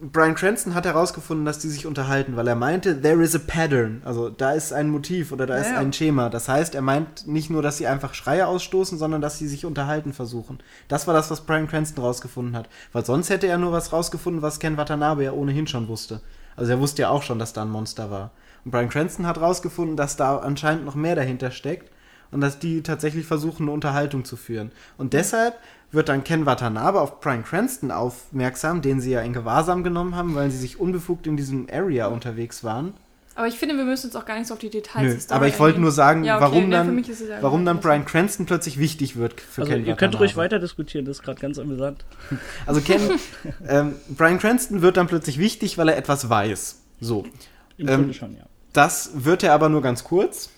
Brian Cranston hat herausgefunden, dass die sich unterhalten, weil er meinte, there is a pattern. Also da ist ein Motiv oder da Ja, ist ja. ein Schema. Das heißt, er meint nicht nur, dass sie einfach Schreie ausstoßen, sondern dass sie sich unterhalten versuchen. Das war das, was Brian Cranston rausgefunden hat. Weil sonst hätte er nur was rausgefunden, was Ken Watanabe ja ohnehin schon wusste. Also er wusste ja auch schon, dass da ein Monster war. Und Brian Cranston hat rausgefunden, dass da anscheinend noch mehr dahinter steckt und dass die tatsächlich versuchen, eine Unterhaltung zu führen. Und deshalb wird dann Ken Watanabe auf Brian Cranston aufmerksam, den sie ja in Gewahrsam genommen haben, weil sie sich unbefugt in diesem Area unterwegs waren. aber ich finde, wir müssen jetzt auch gar nicht so auf die Details Nö, aber ich wollte nur sagen, Ja, okay, warum, für dann, ja warum dann. Brian Cranston plötzlich wichtig wird für Also Ken ihr könnt ruhig weiter diskutieren, das ist gerade ganz amüsant. Also Ken, ähm, Brian Cranston wird dann plötzlich wichtig, weil er etwas weiß. So. Im Ähm, Grunde schon, ja. Das wird er aber nur ganz kurz.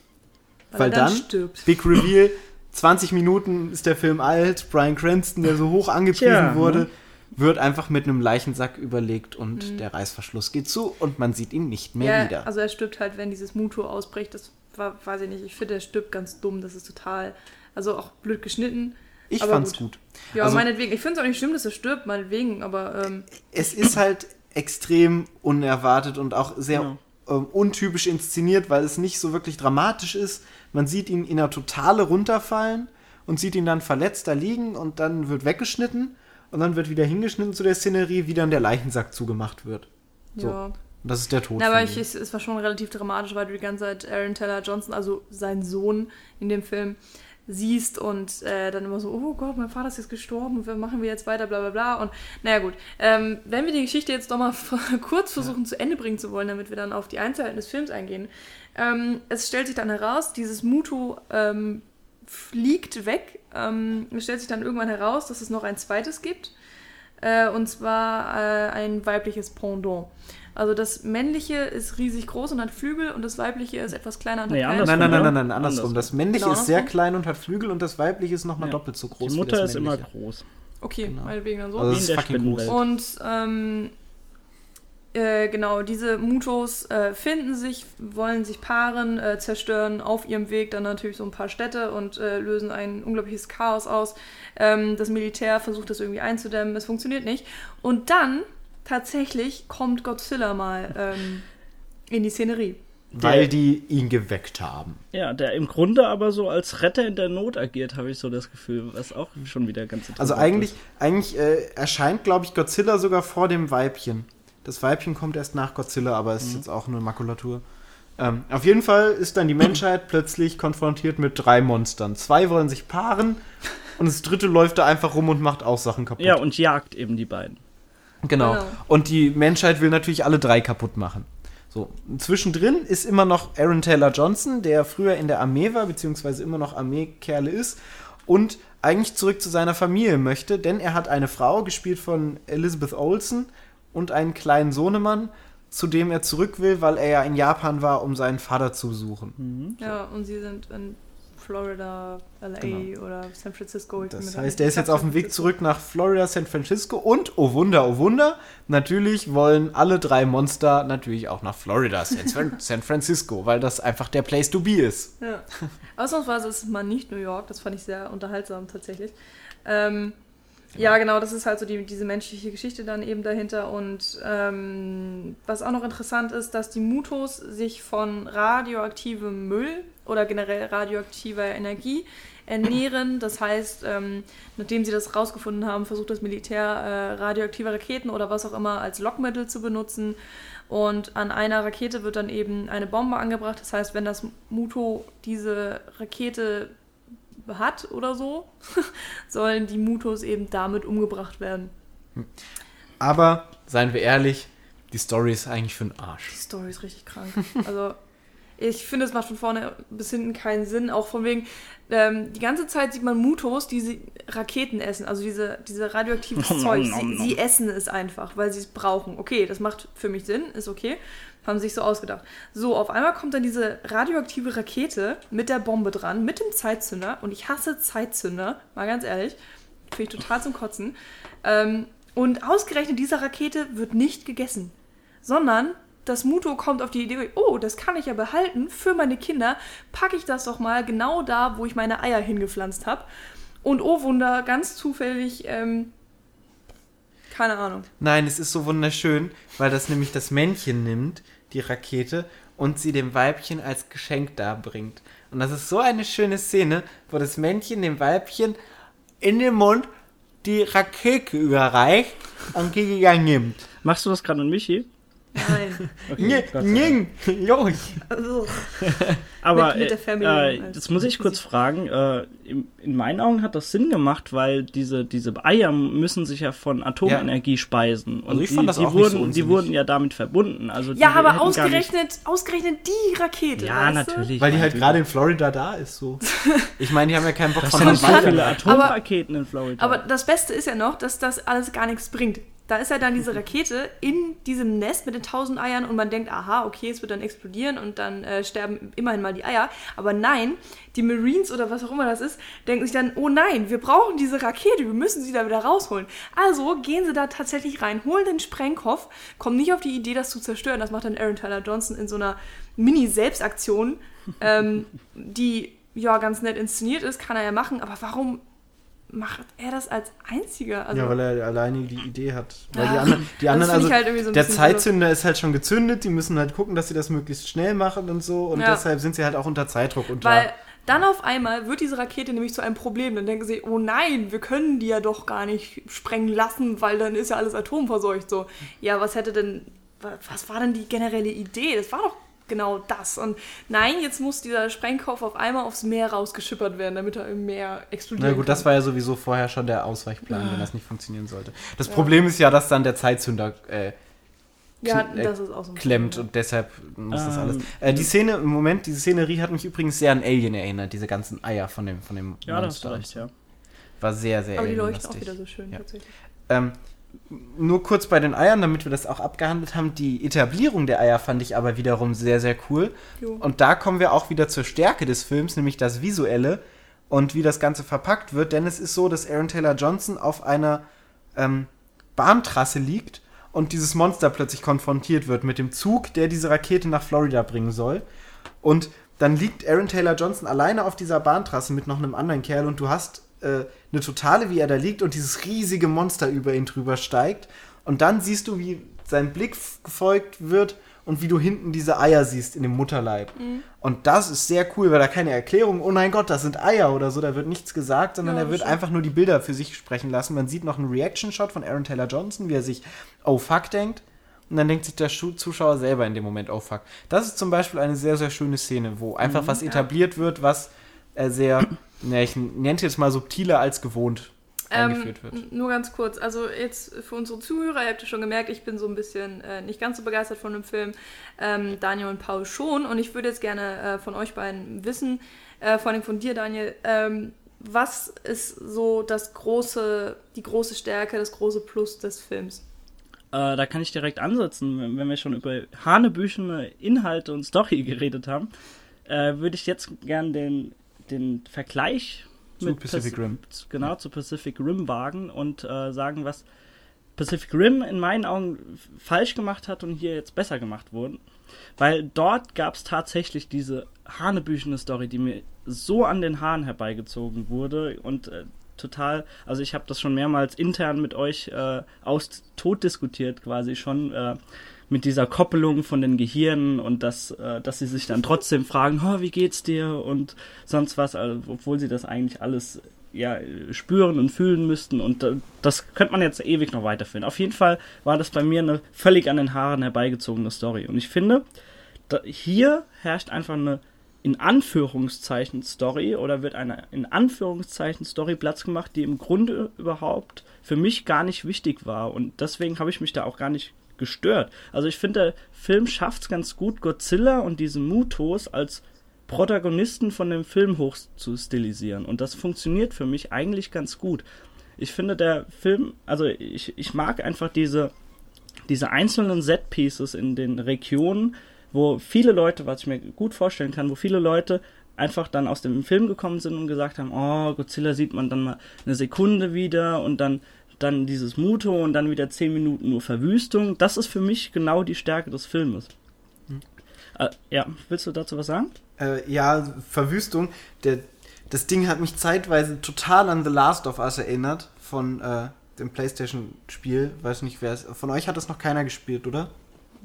Weil, weil er dann, dann- stirbt. Big Reveal, 20 Minuten ist der Film alt, Brian Cranston, der so hoch angepriesen Tja, wurde, ne? wird einfach mit einem Leichensack überlegt und der Reißverschluss geht zu und man sieht ihn nicht mehr Mhm. ja, wieder. also er stirbt halt, wenn dieses Muto ausbricht. Das war, weiß ich nicht, ich finde, er stirbt ganz dumm. Das ist total, also auch blöd geschnitten. ich aber fand's gut. gut. Ja, Also- meinetwegen. Ich finde es auch nicht schlimm, dass er stirbt, meinetwegen, aber ähm, Es ist halt extrem unerwartet und auch sehr Ja. Ähm, untypisch inszeniert, weil es nicht so wirklich dramatisch ist. Man sieht ihn in einer Totale runterfallen und sieht ihn dann verletzt da liegen und dann wird weggeschnitten und dann wird wieder hingeschnitten zu der Szenerie, wie dann der Leichensack zugemacht wird. So. ja. Und das ist der Tod. Na, aber ich, es, es war schon relativ dramatisch, weil du die ganze Zeit Aaron Taylor Johnson, also sein Sohn in dem Film, siehst und äh, dann immer so, oh Gott, mein Vater ist jetzt gestorben, und was machen wir jetzt weiter, bla bla bla. Und naja gut, ähm, wenn wir die Geschichte jetzt nochmal kurz versuchen zu Ende bringen zu wollen, damit wir dann auf die Einzelheiten des Films eingehen. Ähm, es stellt sich dann heraus, dieses Mutu ähm, fliegt weg. Ähm, es stellt sich dann irgendwann heraus, dass es noch ein zweites gibt. Äh, und zwar äh, ein weibliches Pendant. Also das männliche ist riesig groß und hat Flügel und das weibliche ist etwas kleiner und Nee, hat keine Nein, nein, nein, oder? nein, nein, andersrum. Andersrum. Das männliche Genau, ist sehr klein und hat Flügel und das weibliche ist nochmal Ja. doppelt so groß. Die wie Mutter das ist immer männliche. groß. Okay, Genau. meinetwegen dann so. Also das ist fucking groß. Und ähm, äh, genau, diese Mutos äh, finden sich, wollen sich paaren, äh, zerstören auf ihrem Weg dann natürlich so ein paar Städte und äh, lösen ein unglaubliches Chaos aus. Ähm, das Militär versucht das irgendwie einzudämmen, es funktioniert nicht. Und dann tatsächlich kommt Godzilla mal ähm, in die Szenerie. Weil die ihn geweckt haben. Ja, der im Grunde aber so als Retter in der Not agiert, habe ich so das Gefühl, was auch schon wieder ganz interessant Also eigentlich, eigentlich äh, erscheint, glaube ich, Godzilla sogar vor dem Weibchen. Das Weibchen kommt erst nach Godzilla, aber Mhm. ist jetzt auch nur Makulatur. Ähm, auf jeden Fall ist dann die Menschheit plötzlich konfrontiert mit drei Monstern. Zwei wollen sich paaren und das dritte läuft da einfach rum und macht auch Sachen kaputt. Ja, und jagt eben die beiden. Genau. Genau. Und die Menschheit will natürlich alle drei kaputt machen. So, zwischendrin ist immer noch Aaron Taylor Johnson, der früher in der Armee war, beziehungsweise immer noch Armeekerle ist und eigentlich zurück zu seiner Familie möchte, denn er hat eine Frau, gespielt von Elizabeth Olsen, und einen kleinen Sohnemann, zu dem er zurück will, weil er ja in Japan war, um seinen Vater zu besuchen. Mhm. Ja, und sie sind in Florida, LA Genau. oder San Francisco. Ich Das heißt, er ist jetzt auf dem Weg zurück nach Florida, San Francisco und, oh Wunder, oh Wunder, natürlich wollen alle drei Monster natürlich auch nach Florida, San Francisco, weil das einfach der Place to be ist. Ja. Ausnahmsweise ist es mal nicht New York, das fand ich sehr unterhaltsam tatsächlich. Ähm, ja, genau, das ist halt so die, diese menschliche Geschichte dann eben dahinter. Und ähm, was auch noch interessant ist, dass die Mutos sich von radioaktivem Müll oder generell radioaktiver Energie ernähren. Das heißt, ähm, nachdem sie das rausgefunden haben, versucht das Militär äh, radioaktive Raketen oder was auch immer als Lockmittel zu benutzen. Und an einer Rakete wird dann eben eine Bombe angebracht. Das heißt, wenn das Muto diese Rakete hat oder so, sollen die Mutos eben damit umgebracht werden. Aber, seien wir ehrlich, die Story ist eigentlich für den Die Arsch. Story ist richtig krank. Also, ich finde, es macht von vorne bis hinten keinen Sinn. Auch von wegen, ähm, die ganze Zeit sieht man Mutos, die sie Raketen essen, also diese, diese radioaktives Zeug. Sie, sie essen es einfach, weil sie es brauchen. Okay, das macht für mich Sinn, ist okay. Haben sich so ausgedacht. So, auf einmal kommt dann diese radioaktive Rakete mit der Bombe dran, mit dem Zeitzünder. Und ich hasse Zeitzünder, mal ganz ehrlich. Finde ich total zum Kotzen. Ähm, und ausgerechnet diese Rakete wird nicht gegessen sondern das Muto kommt auf die Idee, oh, das kann ich ja behalten für meine Kinder, packe ich das doch mal genau da, wo ich meine Eier hingepflanzt habe. Und oh Wunder, ganz zufällig, ähm, keine Ahnung. Nein, es ist so wunderschön, weil das nämlich das Männchen nimmt, die Rakete, und sie dem Weibchen als Geschenk darbringt. Und das ist so eine schöne Szene, wo das Männchen dem Weibchen in den Mund die Rakete überreicht und dann nimmt. Machst du das gerade mit Michi? Nein. Nye, jo. Also, Aber Mit- mit der äh, Fernbedienung äh, jetzt muss ich kurz fragen, äh, in, in meinen Augen hat das Sinn gemacht, weil diese, diese Eier müssen sich ja von Atomenergie speisen. Und Also ich die, fand das die auch nicht so wurden, Die wurden ja damit verbunden. Also ja, aber ausgerechnet, ausgerechnet die Rakete. Ja, natürlich. Weil die halt gerade in Florida da ist, so. Ich meine, die haben ja keinen Bock Das von sind viele. Atomraketen in Florida. Aber das Beste ist ja noch, dass das alles gar nichts bringt. Da ist ja dann diese Rakete in diesem Nest mit den tausend Eiern und man denkt, aha, okay, es wird dann explodieren und dann äh, sterben immerhin mal die Eier. Aber nein, die Marines oder was auch immer das ist, denken sich dann, oh nein, wir brauchen diese Rakete, wir müssen sie da wieder rausholen. Also gehen sie da tatsächlich rein, holen den Sprengkopf, kommen nicht auf die Idee, das zu zerstören. Das macht dann Aaron Tyler Johnson in so einer Mini-Selbstaktion, ähm, die ja ganz nett inszeniert ist, kann er ja machen, aber warum macht er das als einziger? Also, Ja, weil er alleine die Idee hat. Weil Ja. die anderen, die anderen also, halt so der Zeitzünder ist halt schon gezündet, die müssen halt gucken, dass sie das möglichst schnell machen und so und Ja. deshalb sind sie halt auch unter Zeitdruck. Und Weil dann auf einmal wird diese Rakete nämlich zu einem Problem. Dann denken sie, oh nein, wir können die ja doch gar nicht sprengen lassen, weil dann ist ja alles atomverseucht. So, ja, was hätte denn, wa- was war denn die generelle Idee? Das war doch genau das. Und nein, jetzt muss dieser Sprengkopf auf einmal aufs Meer rausgeschippert werden, damit er im Meer explodiert. Na gut, das war ja sowieso vorher schon der Ausweichplan, Ah. wenn das nicht funktionieren sollte. Das Problem ist ja, dass dann der Zeitzünder äh, ja, äh, das ist auch so ein klemmt Problem, und deshalb muss das Ähm, alles. Äh, die Szene im Moment, diese Szenerie hat mich übrigens sehr an Alien erinnert, diese ganzen Eier von dem, von dem ja, das Monster. hast du recht, ja. War sehr, sehr ja. Aber die leuchten auch wieder so schön Ja. tatsächlich. Ähm, nur kurz bei den Eiern, damit wir das auch abgehandelt haben. Die Etablierung der Eier fand ich aber wiederum sehr, sehr cool. Jo. Und da kommen wir auch wieder zur Stärke des Films, nämlich das Visuelle und wie das Ganze verpackt wird. Denn es ist so, dass Aaron Taylor Johnson auf einer ähm, Bahntrasse liegt und dieses Monster plötzlich konfrontiert wird mit dem Zug, der diese Rakete nach Florida bringen soll. Und dann liegt Aaron Taylor Johnson alleine auf dieser Bahntrasse mit noch einem anderen Kerl und du hast äh, eine Totale, wie er da liegt und dieses riesige Monster über ihn drüber steigt. Und dann siehst du, wie sein Blick gefolgt wird und wie du hinten diese Eier siehst in dem Mutterleib. Und das ist sehr cool, weil da keine Erklärung, oh mein Gott, das sind Eier oder so, da wird nichts gesagt, sondern Ja, er wird stimmt. einfach nur die Bilder für sich sprechen lassen. Man sieht noch einen Reaction-Shot von Aaron Taylor Johnson, wie er sich, oh fuck, denkt. Und dann denkt sich der Zuschauer selber in dem Moment, oh fuck. Das ist zum Beispiel eine sehr, sehr schöne Szene, wo einfach Mhm, was etabliert wird, was äh, sehr, ja, ich nenne es jetzt mal subtiler als gewohnt Ähm, eingeführt wird. nur ganz kurz, also jetzt für unsere Zuhörer, ihr habt ja schon gemerkt, ich bin so ein bisschen äh, nicht ganz so begeistert von dem Film. Ähm, Daniel und Paul schon. Und ich würde jetzt gerne äh, von euch beiden wissen, äh, vor allem von dir, Daniel, ähm, was ist so das große, die große Stärke, das große Plus des Films? Äh, da kann ich direkt ansetzen, wenn, wir schon über hanebüchene Inhalte und Story geredet haben. Äh, würde ich jetzt gern den, den Vergleich zu Pacific Rim. Genau, zu Pacific Rim wagen und äh, sagen, was Pacific Rim in meinen Augen falsch gemacht hat und hier jetzt besser gemacht wurde. Weil dort gab es tatsächlich diese hanebüchene Story, die mir so an den Haaren herbeigezogen wurde und äh, total, also ich habe das schon mehrmals intern mit euch äh, aus tot diskutiert quasi schon äh, mit dieser Koppelung von den Gehirnen und dass, äh, dass sie sich dann trotzdem fragen, oh, wie geht's dir und sonst was, also, obwohl sie das eigentlich alles ja, spüren und fühlen müssten und äh, das könnte man jetzt ewig noch weiterführen. Auf jeden Fall war das bei mir eine völlig an den Haaren herbeigezogene Story und ich finde, da, hier herrscht einfach eine in Anführungszeichen Story oder wird eine in Anführungszeichen Story Platz gemacht, die im Grunde überhaupt für mich gar nicht wichtig war und deswegen habe ich mich da auch gar nicht gestört. Also ich finde, der Film schafft es ganz gut, Godzilla und diese Mutos als Protagonisten von dem Film hoch zu stilisieren. Und das funktioniert für mich eigentlich ganz gut. Ich finde, der Film, also ich, ich mag einfach diese, diese einzelnen Set-Pieces in den Regionen, wo viele Leute, was ich mir gut vorstellen kann, wo viele Leute einfach dann aus dem Film gekommen sind und gesagt haben, oh, Godzilla sieht man dann mal eine Sekunde wieder und dann dann dieses Muto und dann wieder 10 Minuten nur Verwüstung. Das ist für mich genau die Stärke des Filmes. Hm. Äh, ja, willst du dazu was sagen? Äh, ja, Verwüstung. Der, das Ding hat mich zeitweise total an The Last of Us erinnert von äh, dem PlayStation-Spiel. Weiß nicht, wer es. Von euch hat das noch keiner gespielt, oder?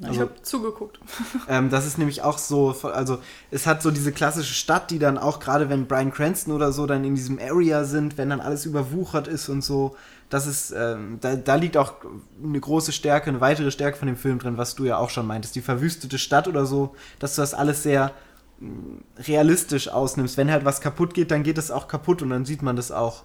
Also, ich habe zugeguckt. Ähm, das ist nämlich auch so, also es hat so diese klassische Stadt, die dann auch gerade wenn Brian Cranston oder so dann in diesem Area sind, wenn dann alles überwuchert ist und so, das ist, ähm, da, da liegt auch eine große Stärke, eine weitere Stärke von dem Film drin, was du ja auch schon meintest, die verwüstete Stadt oder so, dass du das alles sehr mm, realistisch ausnimmst. Wenn halt was kaputt geht, dann geht es auch kaputt und dann sieht man das auch.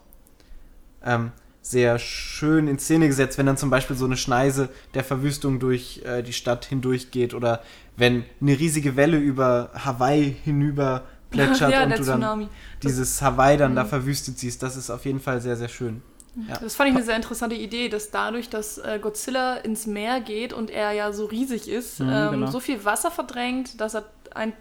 Ähm, sehr schön in Szene gesetzt, wenn dann zum Beispiel so eine Schneise der Verwüstung durch äh, die Stadt hindurchgeht oder wenn eine riesige Welle über Hawaii hinüber plätschert ja, und du dann Tsunami. dieses Hawaii dann mhm. da verwüstet siehst. Das ist auf jeden Fall sehr, sehr schön. Ja. Das fand ich eine sehr interessante Idee, dass dadurch, dass äh, Godzilla ins Meer geht und er ja so riesig ist, mhm, ähm, genau. so viel Wasser verdrängt, dass er ein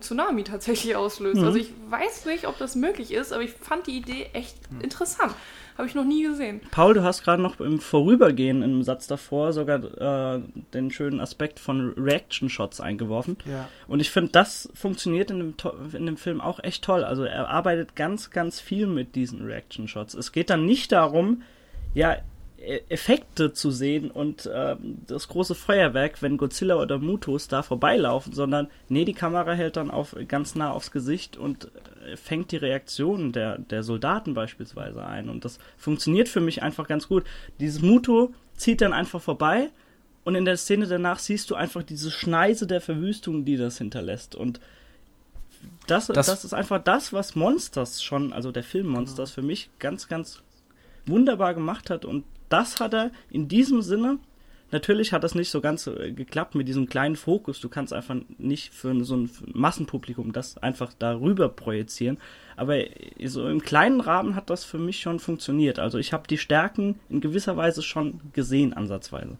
Tsunami tatsächlich auslöst. Mhm. Also ich weiß nicht, ob das möglich ist, aber ich fand die Idee echt mhm. interessant. Habe ich noch nie gesehen. Paul, du hast gerade noch im Vorübergehen im Satz davor sogar äh, den schönen Aspekt von Reaction-Shots eingeworfen. Ja. Und ich finde, das funktioniert in dem, in dem Film auch echt toll. Also er arbeitet ganz, ganz viel mit diesen Reaction-Shots. Es geht dann nicht darum, ja, Effekte zu sehen und äh, das große Feuerwerk, wenn Godzilla oder Mutos da vorbeilaufen, sondern nee, die Kamera hält dann auf, ganz nah aufs Gesicht und äh, fängt die Reaktionen der, der Soldaten beispielsweise ein. Und das funktioniert für mich einfach ganz gut. Dieses Muto zieht dann einfach vorbei und in der Szene danach siehst du einfach diese Schneise der Verwüstung, die das hinterlässt. Und das, das, das ist einfach das, was Monsters schon, also der Film Monsters, genau. für mich ganz, ganz wunderbar gemacht hat und das hat er in diesem Sinne. Natürlich hat das nicht so ganz äh, geklappt mit diesem kleinen Fokus. Du kannst einfach nicht für so ein Massenpublikum das einfach darüber projizieren. Aber so im kleinen Rahmen hat das für mich schon funktioniert. Also ich habe die Stärken in gewisser Weise schon gesehen, ansatzweise.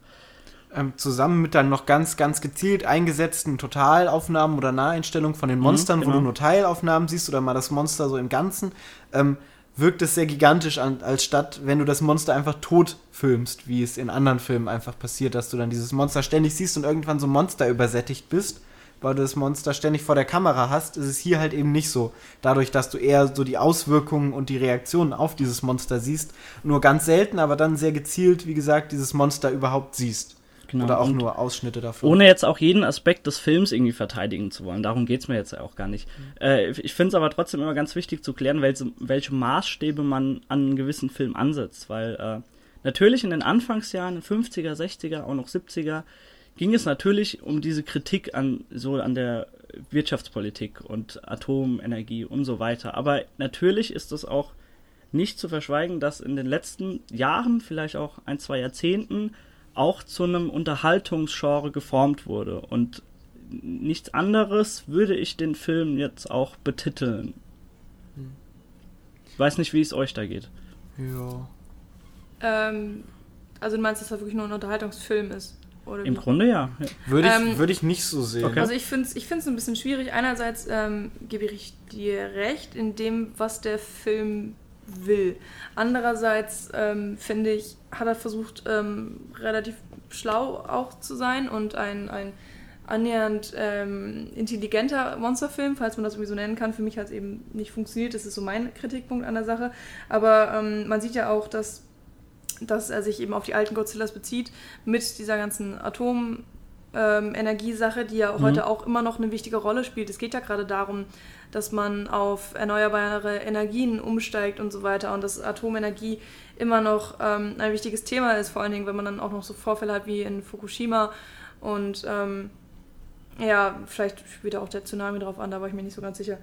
Ähm, zusammen mit dann noch ganz, ganz gezielt eingesetzten Totalaufnahmen oder Naheinstellungen von den mhm, Monstern, mhm, genau. wo du nur Teilaufnahmen siehst oder mal das Monster so im Ganzen. Ähm, wirkt es sehr gigantisch an, als statt, wenn du das Monster einfach tot filmst, wie es in anderen Filmen einfach passiert, dass du dann dieses Monster ständig siehst und irgendwann so Monster übersättigt bist, weil du das Monster ständig vor der Kamera hast, ist es hier halt eben nicht so. Dadurch, dass du eher so die Auswirkungen und die Reaktionen auf dieses Monster siehst, nur ganz selten, aber dann sehr gezielt, wie gesagt, dieses Monster überhaupt siehst. Genau. Oder auch und nur Ausschnitte davon. Ohne jetzt auch jeden Aspekt des Films irgendwie verteidigen zu wollen. Darum geht es mir jetzt auch gar nicht. Mhm. Äh, ich finde es aber trotzdem immer ganz wichtig zu klären, welche, welche Maßstäbe man an einen gewissen Film ansetzt. Weil äh, natürlich in den Anfangsjahren, 50er, 60er, auch noch 70er, ging es natürlich um diese Kritik an so an der Wirtschaftspolitik und Atomenergie und so weiter. Aber natürlich ist es auch nicht zu verschweigen, dass in den letzten Jahren, vielleicht auch ein, zwei Jahrzehnten, auch zu einem Unterhaltungsgenre geformt wurde. Und nichts anderes würde ich den Film jetzt auch betiteln. Ich weiß nicht, wie es euch da geht. Ja. Ähm, also du meinst, dass das wirklich nur ein Unterhaltungsfilm ist? Oder Im wie? Grunde ja. ja. Würde ich, Ähm, würde ich nicht so sehen. Okay. Also ich finde es ich find's ein bisschen schwierig. Einerseits ähm, gebe ich dir recht in dem, was der Film will. Andererseits ähm, finde ich, hat er versucht, ähm, relativ schlau auch zu sein und ein, ein annähernd ähm, intelligenter Monsterfilm, falls man das irgendwie so nennen kann. Für mich hat es eben nicht funktioniert. Das ist so mein Kritikpunkt an der Sache. Aber ähm, man sieht ja auch, dass, dass er sich eben auf die alten Godzillas bezieht mit dieser ganzen Atom ähm, Energiesache, die ja Mhm. heute auch immer noch eine wichtige Rolle spielt. Es geht ja gerade darum, dass man auf erneuerbare Energien umsteigt und so weiter und dass Atomenergie immer noch ähm, ein wichtiges Thema ist, vor allen Dingen, wenn man dann auch noch so Vorfälle hat wie in Fukushima und ähm, ja, vielleicht spielt auch der Tsunami drauf an, da war ich mir nicht so ganz sicher,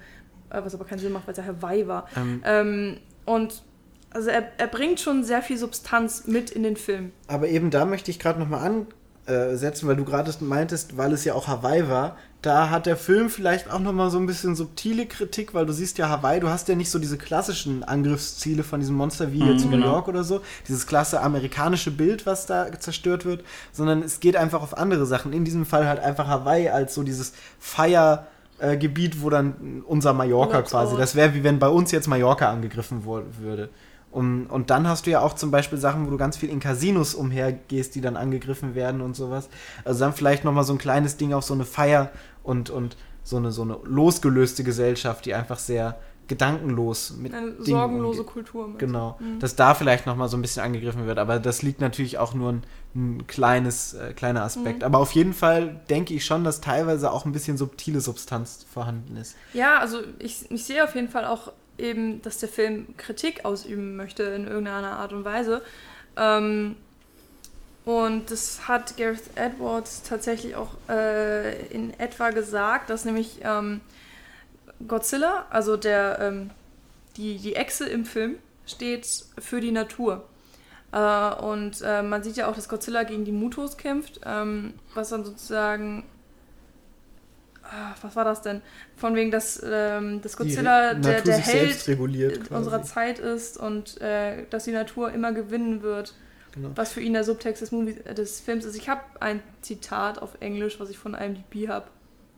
äh, was aber keinen Sinn macht, weil es ja Hawaii war. Ähm, Ähm, und also er, er bringt schon sehr viel Substanz mit in den Film. Aber eben da möchte ich gerade nochmal ansetzen, weil du gerade meintest, weil es ja auch Hawaii war. Da hat der Film vielleicht auch nochmal so ein bisschen subtile Kritik, weil du siehst ja Hawaii, du hast ja nicht so diese klassischen Angriffsziele von diesem Monster wie jetzt in New genau. York oder so, dieses klasse amerikanische Bild, was da zerstört wird, sondern es geht einfach auf andere Sachen. In diesem Fall halt einfach Hawaii als so dieses Feier. äh, Gebiet, wo dann unser Mallorca Urlaubsort. quasi, das wäre wie wenn bei uns jetzt Mallorca angegriffen würde. Und, und dann hast du ja auch zum Beispiel Sachen, wo du ganz viel in Casinos umhergehst, die dann angegriffen werden und sowas. Also dann vielleicht nochmal so ein kleines Ding auf so eine Feier und, und so, eine, so eine losgelöste Gesellschaft, die einfach sehr gedankenlos mit Eine Dingen sorgenlose umgeht. Kultur. mit. Genau, Mhm. dass da vielleicht nochmal so ein bisschen angegriffen wird, aber das liegt natürlich auch nur ein, ein kleines, äh, kleiner Aspekt. Mhm. Aber auf jeden Fall denke ich schon, dass teilweise auch ein bisschen subtile Substanz vorhanden ist. Ja, also ich, ich sehe auf jeden Fall auch eben, dass der Film Kritik ausüben möchte in irgendeiner Art und Weise. Ähm, und das hat Gareth Edwards tatsächlich auch äh, in etwa gesagt, dass nämlich ähm, Godzilla, also der, ähm, die, die Echse im Film, steht für die Natur. Äh, und äh, man sieht ja auch, dass Godzilla gegen die Mutos kämpft, ähm, was dann sozusagen Ah, was war das denn? Von wegen, dass, ähm, dass Godzilla der, der Held unserer. Zeit ist und äh, dass die Natur immer gewinnen wird, Genau. was für ihn der Subtext des, Movie, äh, des Films ist. Ich habe ein Zitat auf Englisch, was ich von IMDb habe.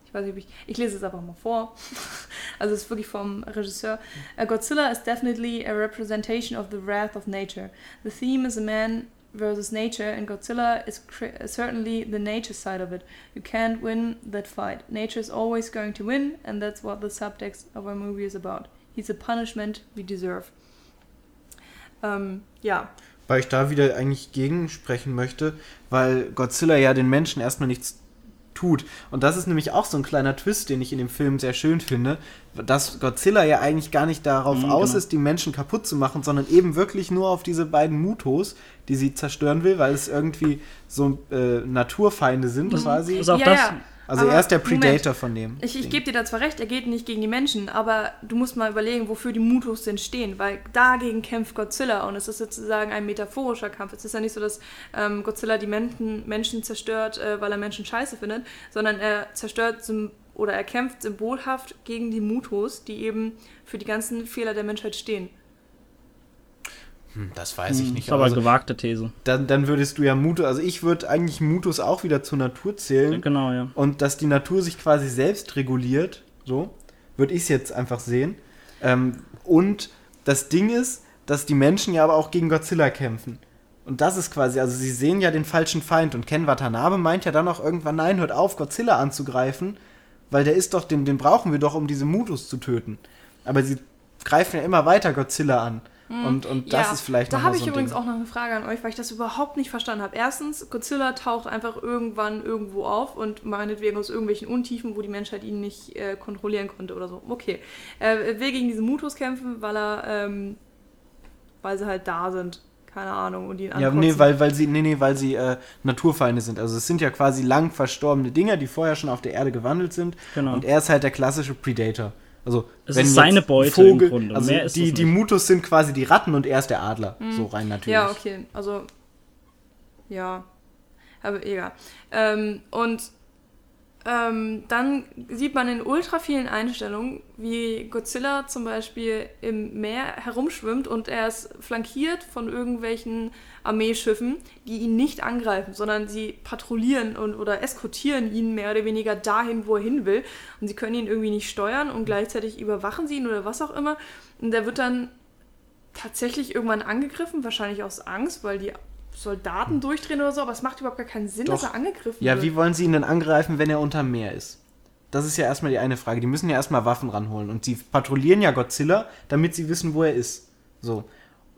Ich weiß nicht, ob ich. Ich lese es einfach mal vor. also es ist wirklich vom Regisseur. Uh, Godzilla is definitely a representation of the wrath of nature. The theme is a man versus nature, and Godzilla is certainly the nature side of it. You can't win that fight. Nature is always going to win, and that's what the subtext of our movie is about. He's a punishment we deserve. Ähm, ja, Weil ich da wieder eigentlich gegensprechen möchte, weil Godzilla ja den Menschen erstmal nichts tut. Und das ist nämlich auch so ein kleiner Twist, den ich in dem Film sehr schön finde, dass Godzilla ja eigentlich gar nicht darauf Mhm, aus genau. ist, die Menschen kaputt zu machen, sondern eben wirklich nur auf diese beiden Mutos, die sie zerstören will, weil es irgendwie so äh, Naturfeinde sind quasi. Also auch Ja, das, ja. Also Aber er ist der Moment. Predator von dem. Ich, ich gebe dir da zwar recht, er geht nicht gegen die Menschen, aber du musst mal überlegen, wofür die Mutos denn stehen, weil dagegen kämpft Godzilla und es ist sozusagen ein metaphorischer Kampf. Es ist ja nicht so, dass ähm, Godzilla die Menschen, Menschen zerstört, äh, weil er Menschen scheiße findet, sondern er zerstört oder er kämpft symbolhaft gegen die Mutos, die eben für die ganzen Fehler der Menschheit stehen. Hm, das weiß ich Hm, nicht. ist aber Also, gewagte These. dann, dann würdest du ja Mutos, also ich würde eigentlich Mutos auch wieder zur Natur zählen. Genau, ja. und dass die Natur sich quasi selbst reguliert, so würde ich es jetzt einfach sehen. Ähm, und das Ding ist, dass die Menschen ja aber auch gegen Godzilla kämpfen. Und das ist quasi, also sie sehen ja den falschen Feind. Und Ken Watanabe meint ja dann auch irgendwann, nein, hört auf, Godzilla anzugreifen, weil der ist doch, den, den brauchen wir doch, um diese Mutus zu töten. Aber sie greifen ja immer weiter Godzilla an. Und, und das ist vielleicht Da habe ich so ein übrigens Ding. auch noch eine Frage an euch, weil ich das überhaupt nicht verstanden habe. Erstens, Godzilla taucht einfach irgendwann irgendwo auf und meinetwegen aus irgendwelchen Untiefen, wo die Menschheit ihn nicht äh, kontrollieren konnte oder so. Okay. Er will gegen diese Mutos kämpfen, weil er, ähm, weil sie halt da sind. Keine Ahnung. Und ihn Ja, nee, weil, weil sie, nee, nee, weil sie äh, Naturfeinde sind. Also es sind ja quasi lang verstorbene Dinger, die vorher schon auf der Erde gewandelt sind. Genau. Und er ist halt der klassische Predator. Also Es wenn ist seine Beute im Grunde. Also Mehr ist die, die. Mutus sind quasi die Ratten und er ist der Adler. So rein natürlich. Ja, okay. Also, ja. Aber egal. Ähm, und ähm, dann sieht man in ultra vielen Einstellungen, wie Godzilla zum Beispiel im Meer herumschwimmt und er ist flankiert von irgendwelchen Armeeschiffen, die ihn nicht angreifen, sondern sie patrouillieren und, oder eskortieren ihn mehr oder weniger dahin, wo er hin will. Und sie können ihn irgendwie nicht steuern und gleichzeitig überwachen sie ihn oder was auch immer. Und er wird dann tatsächlich irgendwann angegriffen, wahrscheinlich aus Angst, weil die Soldaten durchdrehen oder so, aber es macht überhaupt gar keinen Sinn, Doch. dass er angegriffen Ja, wird. wie wollen sie ihn denn angreifen, wenn er unter Meer ist? Das ist ja erstmal die eine Frage. Die müssen ja erstmal Waffen ranholen. Und sie patrouillieren ja Godzilla, damit sie wissen, wo er ist. So.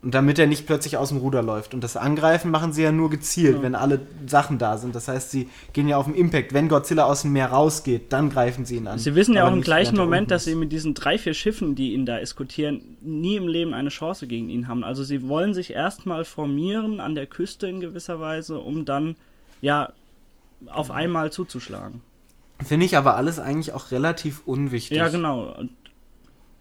Und damit er nicht plötzlich aus dem Ruder läuft. Und das Angreifen machen sie ja nur gezielt, wenn alle Sachen da sind. Das heißt, sie gehen ja auf den Impact. Wenn Godzilla aus dem Meer rausgeht, dann greifen sie ihn an. Sie wissen ja auch im gleichen Moment, dass sie mit diesen drei, vier Schiffen, die ihn da eskortieren, nie im Leben eine Chance gegen ihn haben. Also sie wollen sich erstmal formieren an der Küste in gewisser Weise, um dann ja auf einmal zuzuschlagen. Finde ich aber alles eigentlich auch relativ unwichtig. Ja, genau.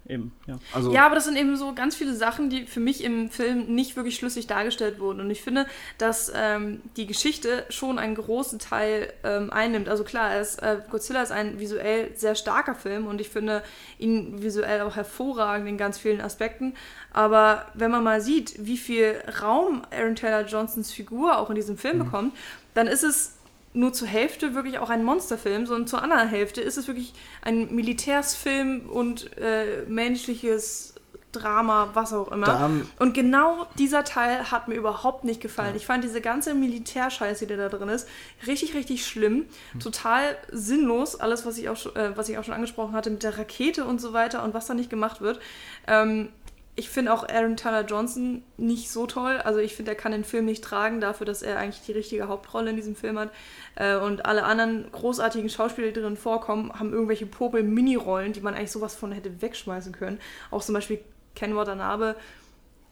Eben, ja. Also, Ja, aber das sind eben so ganz viele Sachen, die für mich im Film nicht wirklich schlüssig dargestellt wurden. Und ich finde, dass ähm, die Geschichte schon einen großen Teil ähm, einnimmt. Also klar, ist, äh, Godzilla ist ein visuell sehr starker Film und ich finde ihn visuell auch hervorragend in ganz vielen Aspekten. Aber wenn man mal sieht, wie viel Raum Aaron Taylor Johnsons Figur auch in diesem Film bekommt, dann ist es nur zur Hälfte wirklich auch ein Monsterfilm, sondern zur anderen Hälfte ist es wirklich ein Militärsfilm und äh, menschliches Drama, was auch immer. Da- und genau dieser Teil hat mir überhaupt nicht gefallen. Ich fand diese ganze Militärscheiße, die da drin ist, richtig, richtig schlimm. Total sinnlos, alles, was ich, auch, schon- äh, was ich auch schon angesprochen hatte mit der Rakete und so weiter und was da nicht gemacht wird. Ähm, ich finde auch Aaron Tyler Johnson nicht so toll. Also ich finde, er kann den Film nicht tragen dafür, dass er eigentlich die richtige Hauptrolle in diesem Film hat. Äh, und alle anderen großartigen Schauspieler, die drin vorkommen, haben irgendwelche Popel-Mini-Rollen, die man eigentlich sowas von hätte wegschmeißen können. Auch zum Beispiel Ken Watanabe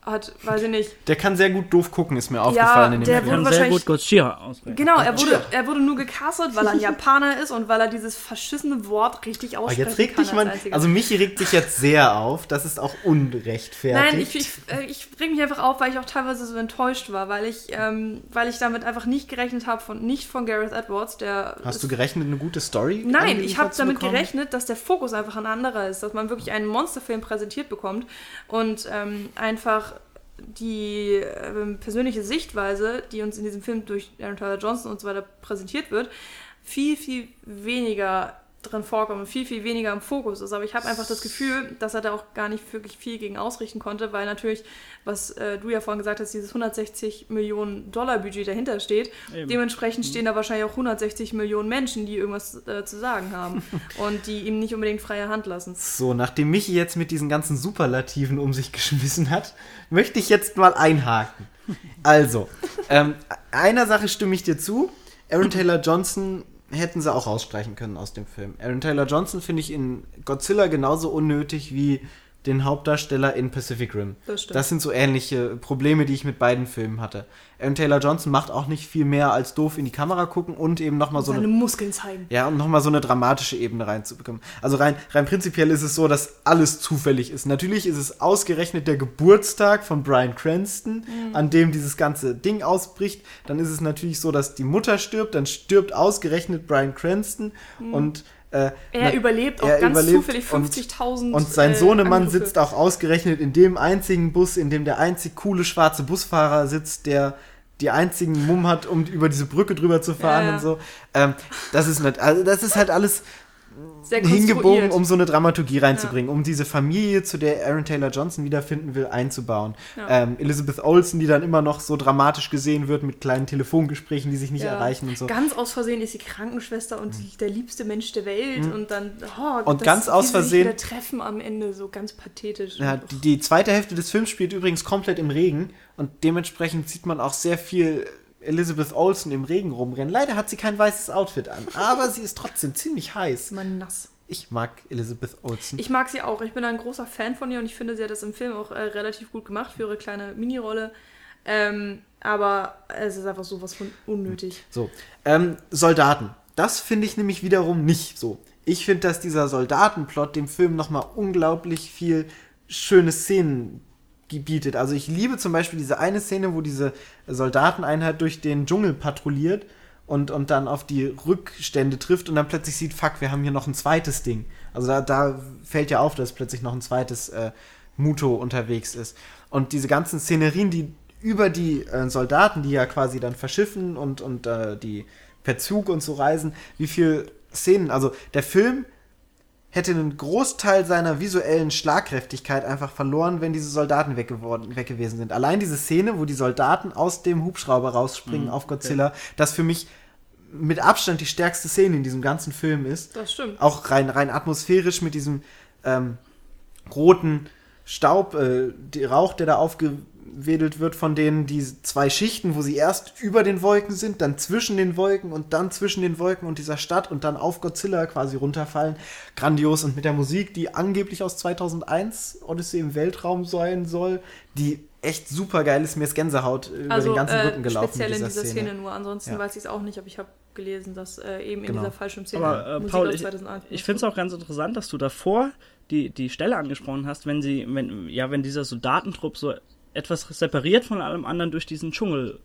hat, weiß ich nicht, der kann sehr gut doof gucken, ist mir aufgefallen in dem der Film. wurde Kann sehr gut Godzilla aussprechen. Genau, er wurde, er wurde nur gecastet, weil er ein Japaner ist und weil er dieses verschissene Wort richtig Aber aussprechen jetzt regt kann dich man, also mich regt sich jetzt sehr auf, das ist auch unrechtfertigt. Nein, ich, ich, äh, ich reg mich einfach auf, weil ich auch teilweise so enttäuscht war, weil ich, ähm, weil ich damit einfach nicht gerechnet habe, von, nicht von Gareth Edwards, der... Hast du gerechnet, eine gute Story? Nein, ich habe damit bekommen? gerechnet, dass der Fokus einfach ein anderer ist, dass man wirklich einen Monsterfilm präsentiert bekommt und ähm, einfach die ähm, persönliche Sichtweise, die uns in diesem Film durch Aaron Tyler Johnson und so weiter präsentiert wird, viel, viel weniger drin vorkommt und viel, viel weniger im Fokus ist. Aber ich habe einfach das Gefühl, dass er da auch gar nicht wirklich viel gegen ausrichten konnte, weil natürlich, was äh, du ja vorhin gesagt hast, dieses 160 Millionen Dollar Budget dahinter steht. Eben. Dementsprechend stehen da wahrscheinlich auch 160 Millionen Menschen, die irgendwas äh, zu sagen haben und die ihm nicht unbedingt freie Hand lassen. So, nachdem Michi jetzt mit diesen ganzen Superlativen um sich geschmissen hat, möchte ich jetzt mal einhaken. Also, ähm, einer Sache stimme ich dir zu. Aaron Taylor Johnson hätten sie auch rausstreichen können aus dem Film. Aaron Taylor Johnson finde ich in Godzilla genauso unnötig wie den Hauptdarsteller in Pacific Rim. Das stimmt. Das sind so ähnliche Probleme, die ich mit beiden Filmen hatte. Aaron Taylor Johnson macht auch nicht viel mehr als doof in die Kamera gucken und eben nochmal so eine Muskeln zeigen. ja, um nochmal so eine dramatische Ebene reinzubekommen. Also rein, rein prinzipiell ist es so, dass alles zufällig ist. Natürlich ist es ausgerechnet der Geburtstag von Brian Cranston, Mhm. an dem dieses ganze Ding ausbricht. Dann ist es natürlich so, dass die Mutter stirbt, dann stirbt ausgerechnet Brian Cranston und äh. Er na- überlebt auch er ganz überlebt zufällig und- 50.000. und sein äh, Sohnemann Angriffe. sitzt auch ausgerechnet in dem einzigen Bus, in dem der einzig coole schwarze Busfahrer sitzt, der die einzigen Mumm hat, um über diese Brücke drüber zu fahren Ja, ja. und so. Ähm, das ist nicht, also das ist halt alles hingebogen, konstruiert. um so eine Dramaturgie reinzubringen, um diese Familie, zu der Aaron Taylor Johnson wiederfinden will, einzubauen. Ja. Ähm, Elizabeth Olsen, die dann immer noch so dramatisch gesehen wird mit kleinen Telefongesprächen, die sich nicht Ja. erreichen und so. Ganz aus Versehen ist sie Krankenschwester und die, der liebste Mensch der Welt und dann oh, Mhm. Und ganz aus Versehen- wieder treffen am Ende so ganz pathetisch. Ja, die, die zweite Hälfte des Films spielt übrigens komplett im Regen und dementsprechend sieht man auch sehr viel Elizabeth Olsen im Regen rumrennen. Leider hat sie kein weißes Outfit an, aber sie ist trotzdem ziemlich heiß. man nass. Ich mag Elizabeth Olsen. Ich mag sie auch. Ich bin ein großer Fan von ihr und ich finde, sie hat das im Film auch äh, relativ gut gemacht für ihre kleine Mini-Rolle. Ähm, aber es ist einfach sowas von unnötig. So, ähm, Soldaten. Das finde ich nämlich wiederum nicht so. Ich finde, dass dieser Soldatenplot dem Film nochmal unglaublich viel schöne Szenen gebietet. Also ich liebe zum Beispiel diese eine Szene, wo diese Soldateneinheit durch den Dschungel patrouilliert und, und dann auf die Rückstände trifft und dann plötzlich sieht, fuck, wir haben hier noch ein zweites Ding. Also da, da fällt ja auf, dass plötzlich noch ein zweites äh, Muto unterwegs ist. Und diese ganzen Szenerien, die über die äh, Soldaten, die ja quasi dann verschiffen und, und äh, die per Zug und so reisen, wie viel Szenen, also der Film hätte einen Großteil seiner visuellen Schlagkräftigkeit einfach verloren, wenn diese Soldaten weg, geworden, weg gewesen sind. Allein diese Szene, wo die Soldaten aus dem Hubschrauber rausspringen Mhm, auf Godzilla, das für mich mit Abstand die stärkste Szene in diesem ganzen Film ist. Das stimmt. Auch rein, rein atmosphärisch mit diesem ähm, roten Staub, äh, die Rauch, der da aufgewedelt wird von denen, die zwei Schichten, wo sie erst über den Wolken sind, dann zwischen den Wolken und dann zwischen den Wolken und dieser Stadt und dann auf Godzilla quasi runterfallen. Grandios und mit der Musik, die angeblich aus 2001 Odyssey im Weltraum sein soll, die echt super geil ist. Mir ist Gänsehaut über Also den ganzen äh, Rücken gelaufen speziell in dieser dieser Szene. Szene, nur. Ansonsten Ja. weiß ich es auch nicht, aber ich habe gelesen, dass äh, eben in Genau. dieser Fallschirmszene Aber äh, Musik Paul, aus ich, 2001 ich finde es auch ganz interessant, dass du davor die, die Stelle angesprochen hast, wenn sie, wenn, ja, wenn dieser Soldatentrupp so etwas separiert von allem anderen durch diesen Dschungel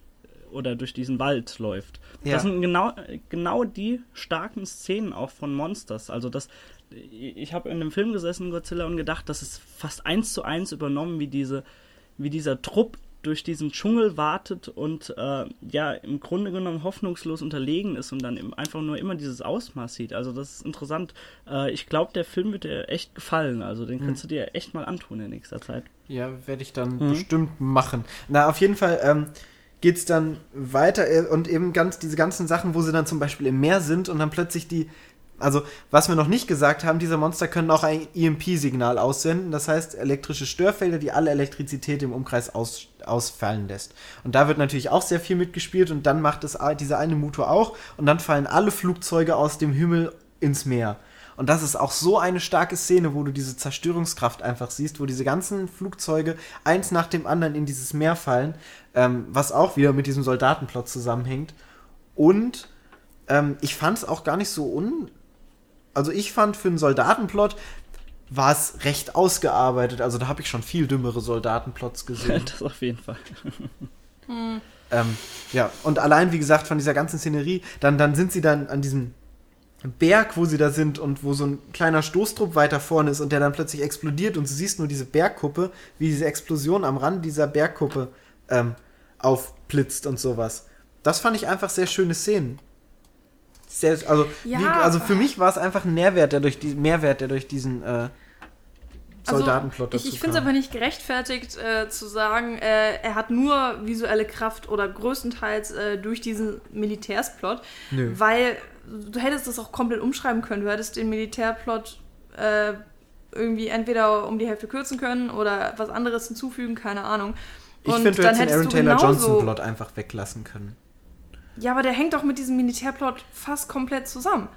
oder durch diesen Wald läuft. Ja. Das sind genau, genau die starken Szenen auch von Monsters. Also das, ich habe in einem Film gesessen, Godzilla, und gedacht, das ist fast eins zu eins übernommen, wie diese, wie dieser Trupp durch diesen Dschungel wartet und äh, ja im Grunde genommen hoffnungslos unterlegen ist und dann eben einfach nur immer dieses Ausmaß sieht. Also das ist interessant. Äh, ich glaube, der Film wird dir echt gefallen. Also den kannst du dir echt mal antun in nächster Zeit. Ja, werde ich dann Mhm. bestimmt machen. Na, auf jeden Fall ähm, geht es dann weiter äh, und eben ganz diese ganzen Sachen, wo sie dann zum Beispiel im Meer sind und dann plötzlich die. Also, was wir noch nicht gesagt haben, diese Monster können auch ein EMP-Signal aussenden. Das heißt, elektrische Störfelder, die alle Elektrizität im Umkreis aus, ausfallen lässt. Und da wird natürlich auch sehr viel mitgespielt und dann macht es dieser eine Motor auch und dann fallen alle Flugzeuge aus dem Himmel ins Meer. Und das ist auch so eine starke Szene, wo du diese Zerstörungskraft einfach siehst, wo diese ganzen Flugzeuge eins nach dem anderen in dieses Meer fallen, ähm, was auch wieder mit diesem Soldatenplot zusammenhängt. Und ähm, ich fand es auch gar nicht so un. Also ich fand für einen Soldatenplot war es recht ausgearbeitet. Also da habe ich schon viel dümmere Soldatenplots gesehen. das auf jeden Fall. Ähm, ja, und allein, wie gesagt, von dieser ganzen Szenerie, dann, dann sind sie dann an diesem Berg, wo sie da sind und wo so ein kleiner Stoßtrupp weiter vorne ist und der dann plötzlich explodiert und du siehst nur diese Bergkuppe, wie diese Explosion am Rand dieser Bergkuppe ähm, aufblitzt und sowas. Das fand ich einfach sehr schöne Szenen. Sehr, also, Ja, wie, also für mich war es einfach ein Nährwert, der durch die, Mehrwert, der durch diesen äh, Soldatenplot Also, dazu ich ich finde es aber nicht gerechtfertigt äh, zu sagen, äh, er hat nur visuelle Kraft oder größtenteils äh, durch diesen Militärsplot, Nö. weil du hättest das auch komplett umschreiben können. Du hättest den Militärplot äh, irgendwie entweder um die Hälfte kürzen können oder was anderes hinzufügen, keine Ahnung. Ich finde, du hättest den Aaron Taylor genauso- Johnson-Plot einfach weglassen können. Ja, aber der hängt doch mit diesem Militärplot fast komplett zusammen.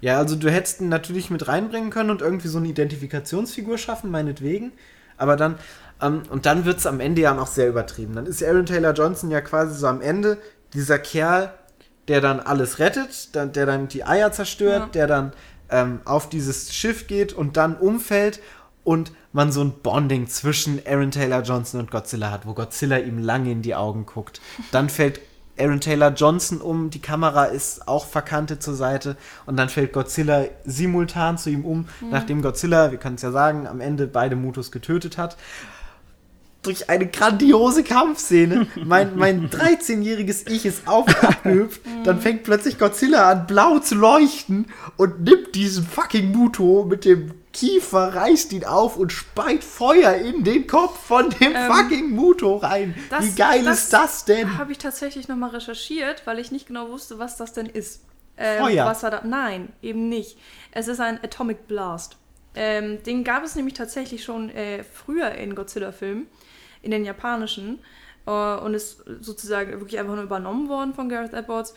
Ja, also du hättest ihn natürlich mit reinbringen können und irgendwie so eine Identifikationsfigur schaffen, meinetwegen. Aber dann, ähm, und dann wird es am Ende ja noch sehr übertrieben. Dann ist Aaron Taylor Johnson ja quasi so am Ende dieser Kerl, der dann alles rettet, dann, der dann die Eier zerstört, Ja. der dann ähm, auf dieses Schiff geht und dann umfällt und man so ein Bonding zwischen Aaron Taylor Johnson und Godzilla hat, wo Godzilla ihm lange in die Augen guckt. Dann fällt Aaron Taylor Johnson um, die Kamera ist auch verkantet zur Seite und dann fällt Godzilla simultan zu ihm um, nachdem Godzilla, wir können es ja sagen, am Ende beide Mutos getötet hat. Durch eine grandiose Kampfszene. Mein, mein 13-jähriges Ich ist auf und abgehüpft. Dann fängt plötzlich Godzilla an, blau zu leuchten und nimmt diesen fucking Muto mit dem Kiefer, reißt ihn auf und speit Feuer in den Kopf von dem Ähm, fucking Muto rein. das- Wie geil das ist das denn? Habe ich tatsächlich nochmal recherchiert, weil ich nicht genau wusste, was das denn ist. Ähm, Feuer. Was er da, nein, eben nicht. Es ist ein Atomic Blast. Ähm, den gab es nämlich tatsächlich schon äh, früher in Godzilla-Filmen, in den japanischen. Äh, und ist sozusagen wirklich einfach nur übernommen worden von Gareth Edwards.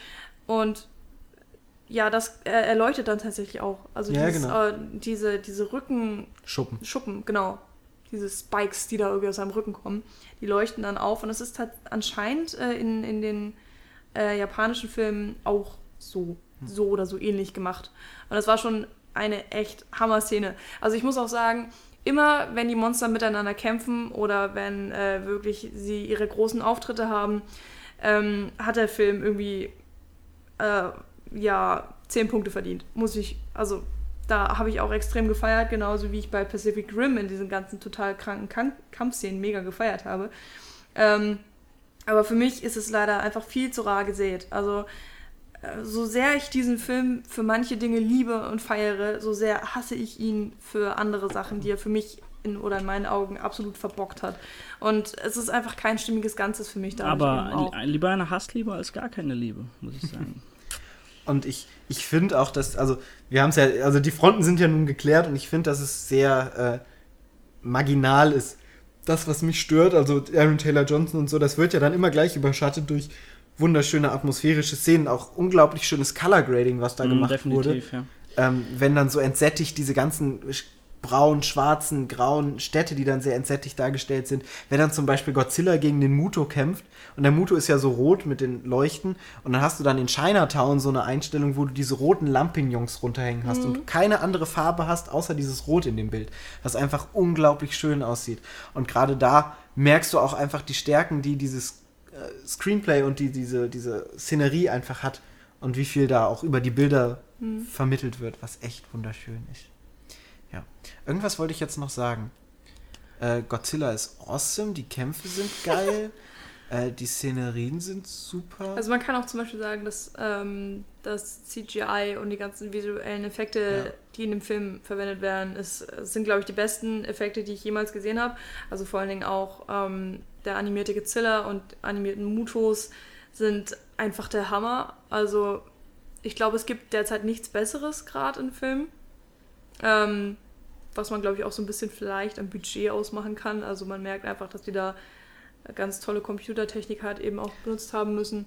Und ja, das äh, erleuchtet dann tatsächlich auch. Also Ja, dieses, genau. äh, diese, diese Rücken, Schuppen. Schuppen, genau. Diese Spikes, die da irgendwie aus seinem Rücken kommen, die leuchten dann auf. Und es ist halt anscheinend äh, in, in den äh, japanischen Filmen auch so, so oder so ähnlich gemacht. Und das war schon eine echt Hammer-Szene. Also ich muss auch sagen, immer wenn die Monster miteinander kämpfen oder wenn äh, wirklich sie ihre großen Auftritte haben, ähm, hat der Film irgendwie äh, ja 10 Punkte verdient. Muss ich, also da habe ich auch extrem gefeiert, genauso wie ich bei Pacific Rim in diesen ganzen total kranken Kamp Kampfszenen mega gefeiert habe. Ähm, aber für mich ist es leider einfach viel zu rar gesät. Also äh, so sehr ich diesen Film für manche Dinge liebe und feiere, so sehr hasse ich ihn für andere Sachen, die er für mich in, oder in meinen Augen absolut verbockt hat. Und es ist einfach kein stimmiges Ganzes für mich da. Aber lieber eine Hassliebe als gar keine Liebe, muss ich sagen. und ich, ich finde auch, dass, also wir haben es ja, also die Fronten sind ja nun geklärt und ich finde, dass es sehr äh, marginal ist. Das, was mich stört, also Aaron Taylor Johnson und so, das wird ja dann immer gleich überschattet durch wunderschöne atmosphärische Szenen, auch unglaublich schönes Color Grading, was da mm, gemacht wurde. Ja. Ähm, wenn dann so entsättigt diese ganzen braun, schwarzen, grauen Städte, die dann sehr entsättigt dargestellt sind. Wenn dann zum Beispiel Godzilla gegen den Muto kämpft und der Muto ist ja so rot mit den Leuchten und dann hast du dann in Chinatown so eine Einstellung, wo du diese roten Lampignons runterhängen hast mhm. und keine andere Farbe hast, außer dieses Rot in dem Bild, was einfach unglaublich schön aussieht. Und gerade da merkst du auch einfach die Stärken, die dieses äh, Screenplay und die, diese, diese Szenerie einfach hat und wie viel da auch über die Bilder mhm. vermittelt wird, was echt wunderschön ist. Ja. Irgendwas wollte ich jetzt noch sagen. Äh, Godzilla ist awesome, die Kämpfe sind geil, äh, die Szenerien sind super. Also man kann auch zum Beispiel sagen, dass ähm, das CGI und die ganzen visuellen Effekte, ja. die in dem Film verwendet werden, ist, sind, glaube ich, die besten Effekte, die ich jemals gesehen habe. Also vor allen Dingen auch ähm, der animierte Godzilla und animierten Mutos sind einfach der Hammer. Also ich glaube, es gibt derzeit nichts Besseres gerade in Filmen. Ähm, was man, glaube ich, auch so ein bisschen vielleicht am Budget ausmachen kann. Also man merkt einfach, dass die da ganz tolle Computertechnik hat, eben auch benutzt haben müssen.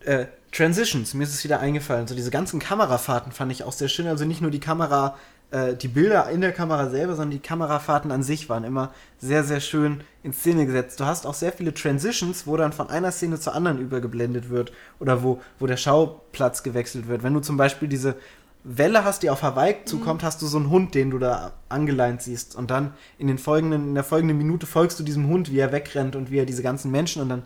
Äh, Transitions, mir ist es wieder eingefallen. So diese ganzen Kamerafahrten fand ich auch sehr schön. Also nicht nur die Kamera, äh, die Bilder in der Kamera selber, sondern die Kamerafahrten an sich waren immer sehr, sehr schön in Szene gesetzt. Du hast auch sehr viele Transitions, wo dann von einer Szene zur anderen übergeblendet wird oder wo, wo der Schauplatz gewechselt wird. Wenn du zum Beispiel diese Welle hast, die auf Hawaii mhm. zukommt, mhm. hast du so einen Hund, den du da angeleint siehst. Und dann in, den folgenden, in der folgenden Minute folgst du diesem Hund, wie er wegrennt und wie er diese ganzen Menschen. Und dann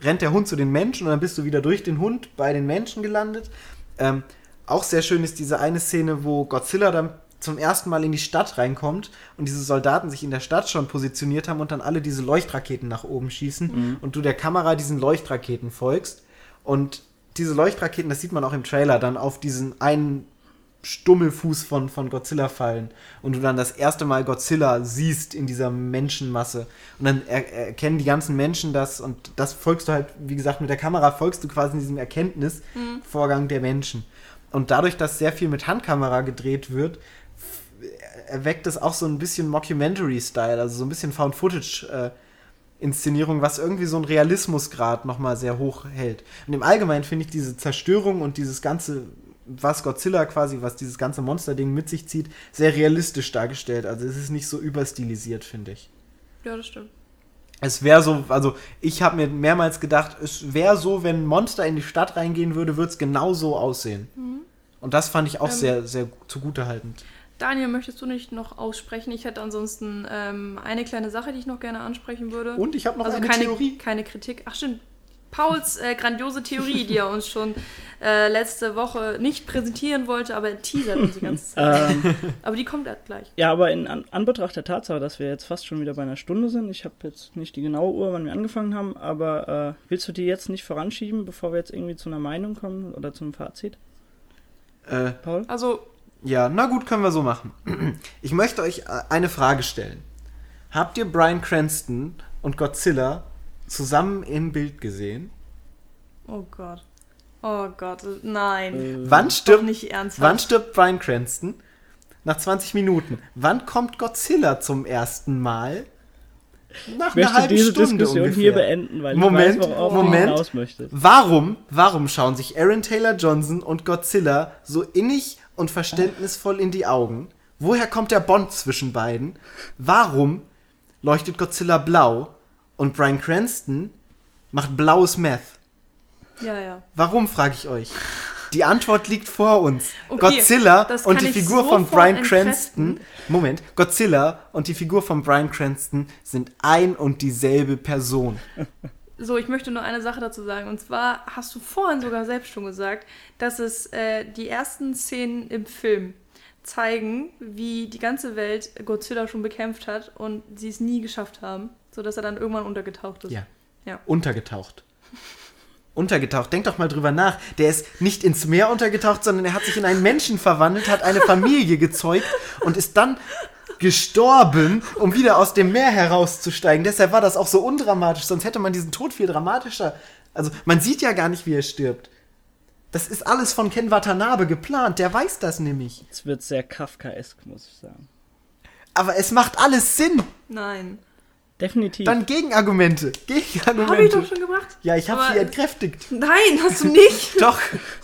rennt der Hund zu den Menschen und dann bist du wieder durch den Hund bei den Menschen gelandet. Ähm, auch sehr schön ist diese eine Szene, wo Godzilla dann zum ersten Mal in die Stadt reinkommt und diese Soldaten sich in der Stadt schon positioniert haben und dann alle diese Leuchtraketen nach oben schießen mhm. und du der Kamera diesen Leuchtraketen folgst. Und diese Leuchtraketen, das sieht man auch im Trailer, dann auf diesen einen Stummelfuß von, von Godzilla fallen und du dann das erste Mal Godzilla siehst in dieser Menschenmasse und dann er, erkennen die ganzen Menschen das und das folgst du halt, wie gesagt, mit der Kamera folgst du quasi in diesem Erkenntnisvorgang mhm. der Menschen. Und dadurch, dass sehr viel mit Handkamera gedreht wird, erweckt es auch so ein bisschen Mockumentary-Style, also so ein bisschen Found-Footage-Inszenierung, was irgendwie so einen Realismusgrad nochmal sehr hoch hält. Und im Allgemeinen finde ich diese Zerstörung und dieses ganze was Godzilla quasi, was dieses ganze Monster-Ding mit sich zieht, sehr realistisch dargestellt. Also es ist nicht so überstilisiert, finde ich. Ja, das stimmt. Es wäre so, also ich habe mir mehrmals gedacht, es wäre so, wenn ein Monster in die Stadt reingehen würde, würde es genau so aussehen. Mhm. Und das fand ich auch ähm, sehr, sehr zugutehaltend. Daniel, möchtest du nicht noch aussprechen? Ich hätte ansonsten ähm, eine kleine Sache, die ich noch gerne ansprechen würde. Und ich habe noch also eine keine, Theorie. keine Kritik. Ach stimmt, Pauls äh, grandiose Theorie, die er uns schon äh, letzte Woche nicht präsentieren wollte, aber er teasert uns die ganze Zeit. Ähm, aber die kommt gleich. Ja, aber in An Anbetracht der Tatsache, dass wir jetzt fast schon wieder bei einer Stunde sind, ich habe jetzt nicht die genaue Uhr, wann wir angefangen haben, aber äh, willst du die jetzt nicht voranschieben, bevor wir jetzt irgendwie zu einer Meinung kommen oder zum Fazit? Äh, Paul? Also. Ja, na gut, können wir so machen. Ich möchte euch äh, eine Frage stellen. Habt ihr Brian Cranston und Godzilla zusammen im Bild gesehen. Oh Gott. Oh Gott, nein. Äh, wann stirbt, nicht ernsthaft. wann stirbt Brian Cranston? Nach 20 Minuten. Wann kommt Godzilla zum ersten Mal? Nach ich möchte diese Stunde Diskussion ungefähr. hier beenden, weil Moment, ich weiß, worauf Moment. hinaus möchte. Warum, warum schauen sich Aaron Taylor Johnson und Godzilla so innig und verständnisvoll in die Augen? Woher kommt der Bond zwischen beiden? Warum leuchtet Godzilla blau und Brian Cranston macht blaues Meth. Ja, ja. Warum, frage ich euch. Die Antwort liegt vor uns. Okay, Godzilla und die Figur so von Brian Cranston. Moment, Godzilla und die Figur von Brian Cranston sind ein und dieselbe Person. so, ich möchte nur eine Sache dazu sagen. Und zwar hast du vorhin sogar selbst schon gesagt, dass es äh, die ersten Szenen im Film zeigen, wie die ganze Welt Godzilla schon bekämpft hat und sie es nie geschafft haben, sodass er dann irgendwann untergetaucht ist. Ja. Ja. Untergetaucht. Untergetaucht. Denk doch mal drüber nach. Der ist nicht ins Meer untergetaucht, sondern er hat sich in einen Menschen verwandelt, hat eine Familie gezeugt und ist dann gestorben, um wieder aus dem Meer herauszusteigen. Deshalb war das auch so undramatisch, sonst hätte man diesen Tod viel dramatischer. Also, man sieht ja gar nicht, wie er stirbt. Das ist alles von Ken Watanabe geplant, der weiß das nämlich. Es wird sehr Kafkaesk, muss ich sagen. Aber es macht alles Sinn. Nein. Definitiv. Dann Gegenargumente. Gegenargumente. Habe ich doch schon gemacht. Ja, ich habe sie entkräftigt. Nein, hast du nicht. Doch.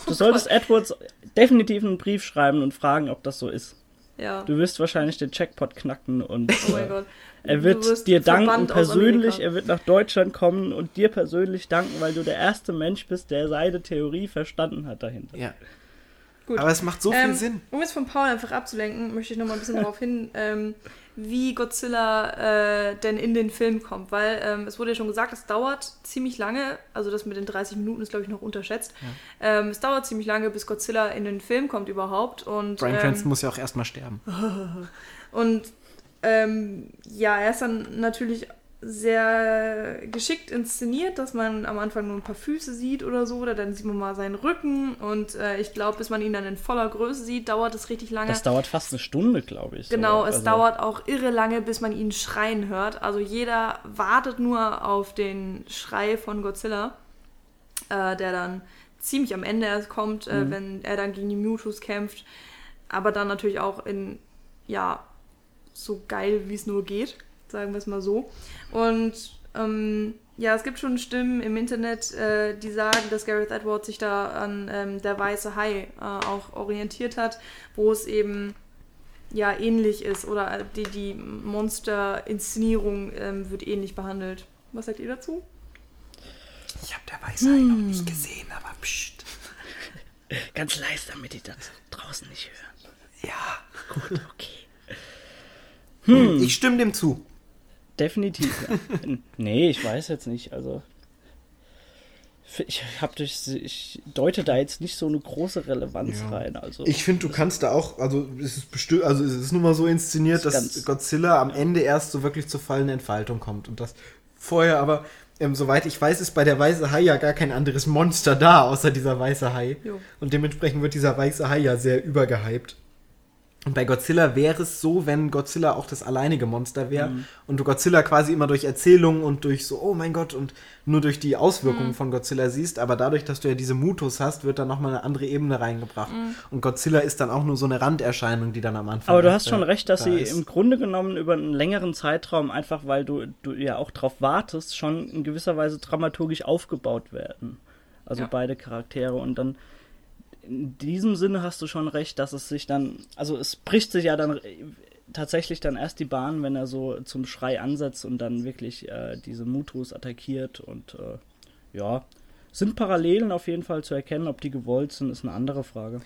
du solltest Edwards definitiv einen Brief schreiben und fragen, ob das so ist. ja. Du wirst wahrscheinlich den Checkpot knacken und Oh mein äh, Gott. er Du wird dir danken persönlich, er wird nach Deutschland kommen und dir persönlich danken, weil du der erste Mensch bist, der seine Theorie verstanden hat dahinter. Ja. Gut. Aber es macht so viel Ähm, Sinn. Um jetzt von Paul einfach abzulenken, möchte ich noch mal ein bisschen darauf hin, ähm, wie Godzilla äh, denn in den Film kommt. Weil ähm, es wurde ja schon gesagt, es dauert ziemlich lange, also das mit den 30 Minuten ist, glaube ich, noch unterschätzt. Ähm, es dauert ziemlich lange, bis Godzilla in den Film kommt überhaupt. Und, Brian ähm, Cranston muss ja auch erstmal sterben. Und ähm, ja, er ist dann natürlich sehr geschickt inszeniert, dass man am Anfang nur ein paar Füße sieht oder so, oder dann sieht man mal seinen Rücken und äh, ich glaube, bis man ihn dann in voller Größe sieht, dauert es richtig lange. Das dauert fast eine Stunde, glaube ich. Genau, so. es Also, dauert auch irre lange, bis man ihn schreien hört. Also jeder wartet nur auf den Schrei von Godzilla, äh, der dann ziemlich am Ende erst kommt, Mhm. äh, wenn er dann gegen die Mewtwo's kämpft. Aber dann natürlich auch in, ja, so geil, wie es nur geht, sagen wir es mal so. Und ähm, ja, es gibt schon Stimmen im Internet, äh, die sagen, dass Gareth Edwards sich da an ähm, Der Weiße Hai äh, auch orientiert hat, wo es eben ja ähnlich ist oder äh, die, die Monster-Inszenierung ähm, wird ähnlich behandelt. Was sagt ihr dazu? Ich habe der Weiße Hai noch nicht gesehen, aber pst. Ganz leise, damit die das draußen nicht hören. Ja. Gut, okay. Hm. Ich stimme dem zu. Definitiv. Ja. nee, ich weiß jetzt nicht. Also ich habe durch, ich deute da jetzt nicht so eine große Relevanz Ja. rein. Also Ich finde, du kannst da auch, also es ist bestimmt, also es ist nun mal so inszeniert, dass Godzilla am Ende erst so wirklich zur fallenden Entfaltung kommt und das vorher aber, ähm, soweit ich weiß, ist bei der weiße Hai ja gar kein anderes Monster da, außer dieser weiße Hai. Jo. Und dementsprechend wird dieser weiße Hai ja sehr übergehypt. Und bei Godzilla wäre es so, wenn Godzilla auch das alleinige Monster wäre Mhm. und du Godzilla quasi immer durch Erzählungen und durch so, oh mein Gott, und nur durch die Auswirkungen Mhm. von Godzilla siehst, aber dadurch, dass du ja diese Mutus hast, wird dann nochmal eine andere Ebene reingebracht. Mhm. Und Godzilla ist dann auch nur so eine Randerscheinung, die dann am Anfang. Aber du hast schon recht, dass da sie ist. im Grunde genommen über einen längeren Zeitraum, einfach weil du, du ja auch drauf wartest, schon in gewisser Weise dramaturgisch aufgebaut werden. Also Ja. beide Charaktere. Und dann in diesem Sinne hast du schon recht, dass es sich dann, also es bricht sich ja dann tatsächlich dann erst die Bahn, wenn er so zum Schrei ansetzt und dann wirklich äh, diese Mutus attackiert und äh, ja. Sind Parallelen auf jeden Fall zu erkennen, ob die gewollt sind, ist eine andere Frage.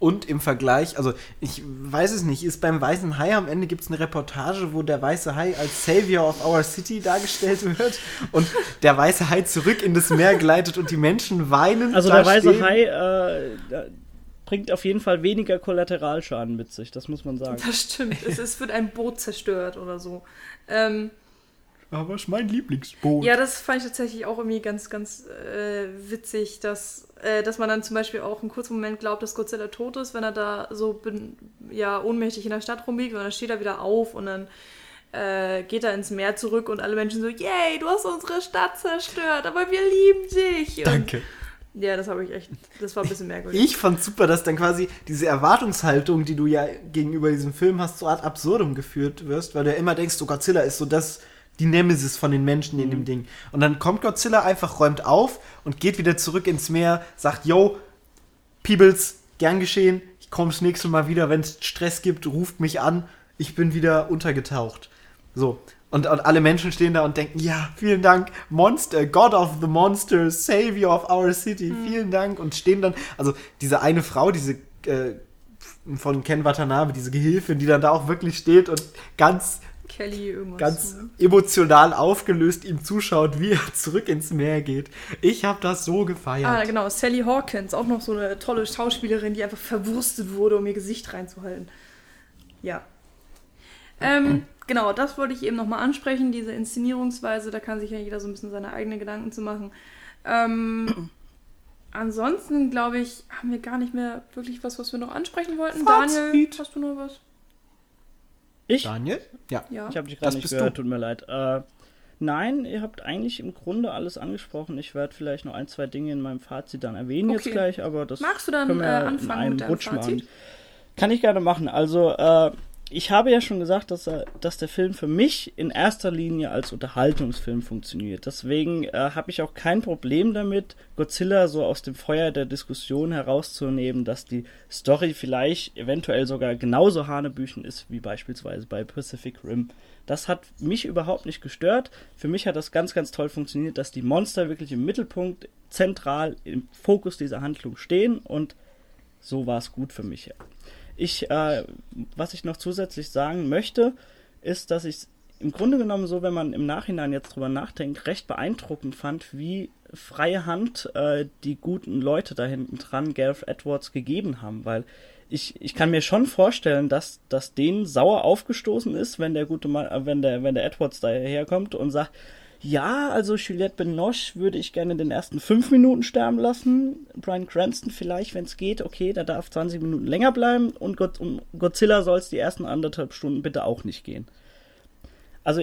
Und im Vergleich, also ich weiß es nicht, ist beim Weißen Hai am Ende gibt es eine Reportage, wo der Weiße Hai als Savior of our City dargestellt wird und der Weiße Hai zurück in das Meer gleitet und die Menschen weinen. Also da der weiße stehen. Hai äh, bringt auf jeden Fall weniger Kollateralschaden mit sich, das muss man sagen. Das stimmt. es, es wird ein Boot zerstört oder so. Ähm, Aber ist mein Lieblingsboot. Ja, das fand ich tatsächlich auch irgendwie ganz, ganz äh, witzig, dass, äh, dass man dann zum Beispiel auch einen kurzen Moment glaubt, dass Godzilla tot ist, wenn er da so bin, ja, ohnmächtig in der Stadt rumliegt und dann steht er wieder auf und dann äh, geht er ins Meer zurück und alle Menschen so, yay, du hast unsere Stadt zerstört, aber wir lieben dich. Und, Danke. ja, das habe ich echt, das war ein bisschen merkwürdig. Ich fand super, dass dann quasi diese Erwartungshaltung, die du ja gegenüber diesem Film hast, so ad absurdum geführt wirst, weil du ja immer denkst, so Godzilla ist so das, die Nemesis von den Menschen in dem Ding. Und dann kommt Godzilla einfach, räumt auf und geht wieder zurück ins Meer, sagt, yo, Peebles, gern geschehen, ich komme das nächste Mal wieder, wenn es Stress gibt, ruft mich an, ich bin wieder untergetaucht. So. Und, und alle Menschen stehen da und denken, ja, vielen Dank, Monster, God of the Monsters, Savior of our City, vielen Dank. Und stehen dann, also diese eine Frau, diese äh, von Ken Watanabe, diese Gehilfin, die dann da auch wirklich steht und ganz Kelly irgendwas. ganz emotional aufgelöst ihm zuschaut, wie er zurück ins Meer geht. Ich habe das so gefeiert. Ah, genau, Sally Hawkins, auch noch so eine tolle Schauspielerin, die einfach verwurstet wurde, um ihr Gesicht reinzuhalten. Ja. Ähm, genau, das wollte ich eben nochmal ansprechen, diese Inszenierungsweise, da kann sich ja jeder so ein bisschen seine eigenen Gedanken zu machen. Ähm, ansonsten, glaube ich, haben wir gar nicht mehr wirklich was, was wir noch ansprechen wollten. Fazit. Daniel, hast du noch was? Ich? Daniel? Ja. Ja. Ich habe dich Das gerade nicht bist gehört, du. tut mir leid. Äh, nein, ihr habt eigentlich im Grunde alles angesprochen. Ich werde vielleicht noch ein, zwei Dinge in meinem Fazit dann erwähnen jetzt Okay. gleich, aber das Magst du dann können wir äh, ja in anfangen einem mit deinem Rutsch Fazit? machen. Kann ich gerne machen. Also, äh, ich habe ja schon gesagt, dass, er, dass der Film für mich in erster Linie als Unterhaltungsfilm funktioniert. Deswegen äh, habe ich auch kein Problem damit, Godzilla so aus dem Feuer der Diskussion herauszunehmen, dass die Story vielleicht eventuell sogar genauso hanebüchen ist wie beispielsweise bei Pacific Rim. Das hat mich überhaupt nicht gestört. Für mich hat das ganz, ganz toll funktioniert, dass die Monster wirklich im Mittelpunkt, zentral im Fokus dieser Handlung stehen und so war es gut für mich. Ich, äh, was ich noch zusätzlich sagen möchte, ist, dass ich es im Grunde genommen so, wenn man im Nachhinein jetzt drüber nachdenkt, recht beeindruckend fand, wie freie Hand äh, die guten Leute da hinten dran Gareth Edwards gegeben haben, weil ich, ich kann mir schon vorstellen, dass, dass denen sauer aufgestoßen ist, wenn der gute Mann, äh, wenn der, wenn der Edwards daherkommt und sagt, ja, also Juliette Binoche würde ich gerne in den ersten fünf Minuten sterben lassen. Brian Cranston vielleicht, wenn es geht, okay, der darf 20 Minuten länger bleiben und Godzilla soll es die ersten anderthalb Stunden bitte auch nicht gehen. Also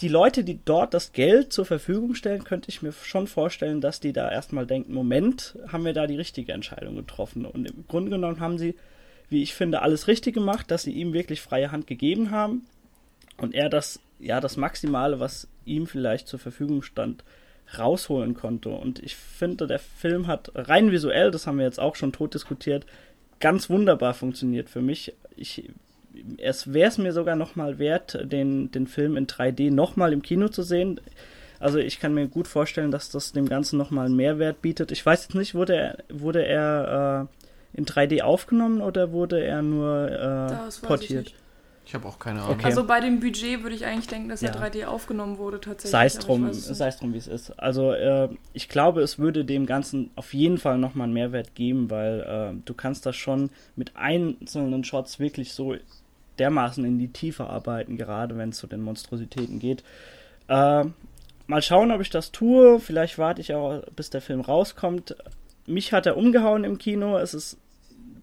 die Leute, die dort das Geld zur Verfügung stellen, könnte ich mir schon vorstellen, dass die da erstmal denken, Moment, haben wir da die richtige Entscheidung getroffen. Und im Grunde genommen haben sie, wie ich finde, alles richtig gemacht, dass sie ihm wirklich freie Hand gegeben haben und er das, ja, das Maximale, was ihm vielleicht zur Verfügung stand, rausholen konnte. Und ich finde, der Film hat rein visuell, das haben wir jetzt auch schon tot diskutiert, ganz wunderbar funktioniert für mich. Ich, es wäre es mir sogar nochmal wert, den, den Film in 3D nochmal im Kino zu sehen. Also ich kann mir gut vorstellen, dass das dem Ganzen nochmal einen Mehrwert bietet. Ich weiß jetzt nicht, wurde er, wurde er äh, in 3D aufgenommen oder wurde er nur äh, portiert? Ich habe auch keine Ahnung. Okay. Also bei dem Budget würde ich eigentlich denken, dass er Ja. 3D aufgenommen wurde tatsächlich. Sei es drum, sei es drum, wie es ist. Also äh, ich glaube, es würde dem Ganzen auf jeden Fall nochmal einen Mehrwert geben, weil äh, du kannst das schon mit einzelnen Shots wirklich so dermaßen in die Tiefe arbeiten, gerade wenn es zu den Monstrositäten geht. Äh, mal schauen, ob ich das tue. Vielleicht warte ich auch, bis der Film rauskommt. Mich hat er umgehauen im Kino. Es ist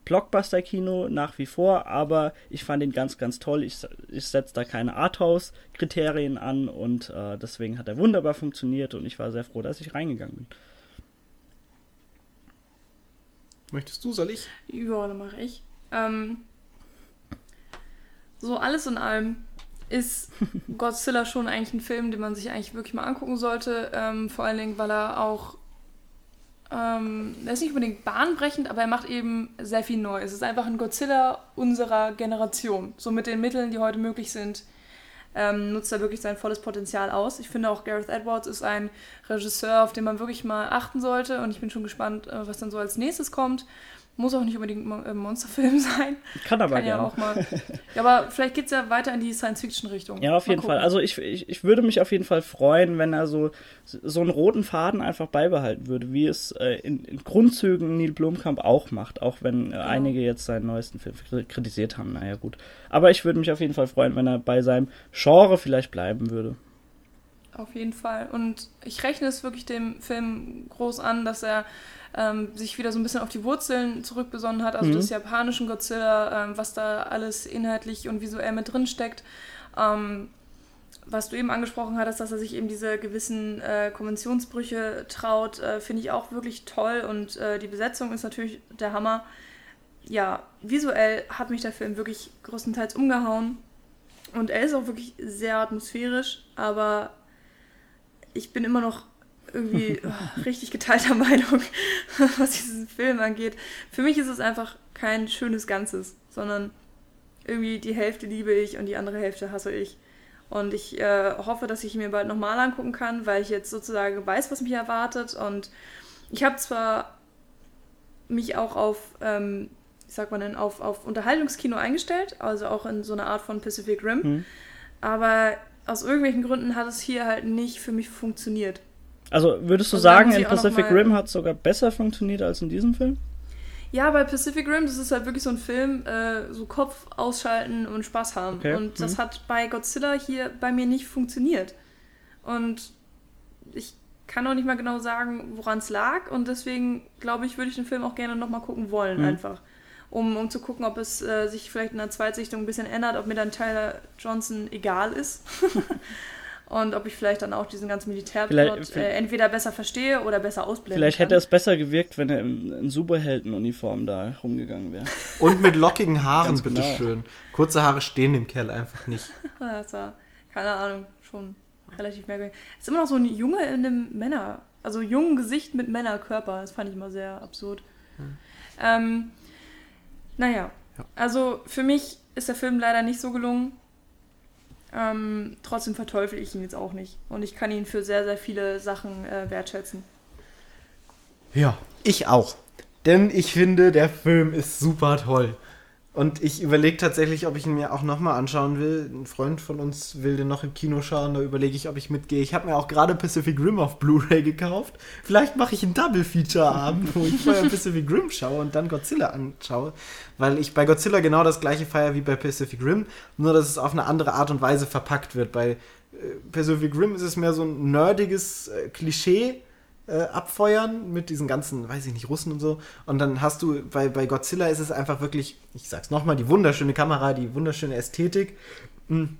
Blockbuster-Kino nach wie vor, aber ich fand ihn ganz, ganz toll. Ich, ich setze da keine Arthouse-Kriterien an und äh, deswegen hat er wunderbar funktioniert und ich war sehr froh, dass ich reingegangen bin. Möchtest du, soll ich? Ja, dann mache ich. Ähm, so alles in allem ist Godzilla schon eigentlich ein Film, den man sich eigentlich wirklich mal angucken sollte. Ähm, vor allen Dingen, weil er auch ähm, er ist nicht unbedingt bahnbrechend, aber er macht eben sehr viel neu. Es ist einfach ein Godzilla unserer Generation. So mit den Mitteln, die heute möglich sind, ähm, nutzt er wirklich sein volles Potenzial aus. Ich finde auch Gareth Edwards ist ein Regisseur, auf den man wirklich mal achten sollte. Und ich bin schon gespannt, äh, was dann so als nächstes kommt. Muss auch nicht unbedingt ein äh, Monsterfilm sein. Kann aber Kann ja gerne. auch mal. Ja, aber vielleicht geht es ja weiter in die Science-Fiction-Richtung. Ja, auf Mal jeden Fall. gucken. Also ich, ich, ich würde mich auf jeden Fall freuen, wenn er so, so einen roten Faden einfach beibehalten würde, wie es äh, in, in Grundzügen Neil Blomkamp auch macht, auch wenn äh, einige jetzt seinen neuesten Film kri- kritisiert haben. Naja, gut. Aber ich würde mich auf jeden Fall freuen, wenn er bei seinem Genre vielleicht bleiben würde. Auf jeden Fall. Und ich rechne es wirklich dem Film groß an, dass er ähm, sich wieder so ein bisschen auf die Wurzeln zurückbesonnen hat, also Mhm. des japanischen Godzilla, ähm, was da alles inhaltlich und visuell mit drin steckt. Ähm, was du eben angesprochen hattest, dass er sich eben diese gewissen äh, Konventionsbrüche traut, äh, finde ich auch wirklich toll und äh, die Besetzung ist natürlich der Hammer. Ja, visuell hat mich der Film wirklich größtenteils umgehauen und er ist auch wirklich sehr atmosphärisch, aber ich bin immer noch irgendwie äh, richtig geteilter Meinung, was diesen Film angeht. Für mich ist es einfach kein schönes Ganzes, sondern irgendwie die Hälfte liebe ich und die andere Hälfte hasse ich. Und ich äh, hoffe, dass ich ihn mir bald nochmal angucken kann, weil ich jetzt sozusagen weiß, was mich erwartet. Und ich habe zwar mich auch auf, ähm, wie sagt man denn, auf, auf Unterhaltungskino eingestellt, also auch in so eine Art von Pacific Rim. Hm. Aber aus irgendwelchen Gründen hat es hier halt nicht für mich funktioniert. Also würdest du Also sagen, in Pacific Rim hat es sogar besser funktioniert als in diesem Film? Ja, bei Pacific Rim, das ist halt wirklich so ein Film, äh, so Kopf ausschalten und Spaß haben. Okay, Und das mhm. hat bei Godzilla hier bei mir nicht funktioniert. Und ich kann auch nicht mal genau sagen, woran es lag. Und deswegen, glaube ich, würde ich den Film auch gerne nochmal gucken wollen, Mhm. einfach. Um, um zu gucken, ob es äh, sich vielleicht in der Zweitsichtung ein bisschen ändert, ob mir dann Tyler Johnson egal ist. Und ob ich vielleicht dann auch diesen ganzen Militärplot äh, entweder besser verstehe oder besser ausblenden Vielleicht kann. hätte es besser gewirkt, wenn er in, in Superheldenuniform da rumgegangen wäre. Und mit lockigen Haaren, genau. bitteschön. Kurze Haare stehen dem Kerl einfach nicht. Ja, Das war, keine Ahnung, schon relativ merkwürdig. Ist immer noch so ein Junge in einem Männer, also jungen Gesicht mit Männerkörper. Das fand ich immer sehr absurd. Ähm, naja, Ja. also für mich ist der Film leider nicht so gelungen. Ähm, trotzdem verteufel ich ihn jetzt auch nicht. Und ich kann ihn für sehr, sehr viele Sachen äh, wertschätzen. Ja, ich auch. Denn ich finde, der Film ist super toll. Und ich überlege tatsächlich, ob ich ihn mir auch nochmal anschauen will. Ein Freund von uns will den noch im Kino schauen, da überlege ich, ob ich mitgehe. Ich habe mir auch gerade Pacific Rim auf Blu-ray gekauft. Vielleicht mache ich einen Double-Feature-Abend, wo ich vorher Pacific Rim schaue und dann Godzilla anschaue. Weil ich bei Godzilla genau das gleiche feiere wie bei Pacific Rim, nur dass es auf eine andere Art und Weise verpackt wird. Bei äh, Pacific Rim ist es mehr so ein nerdiges äh, Klischee äh, abfeuern mit diesen ganzen, weiß ich nicht, Russen und so. Und dann hast du, bei, bei Godzilla ist es einfach wirklich, ich sag's nochmal, die wunderschöne Kamera, die wunderschöne Ästhetik. Hm.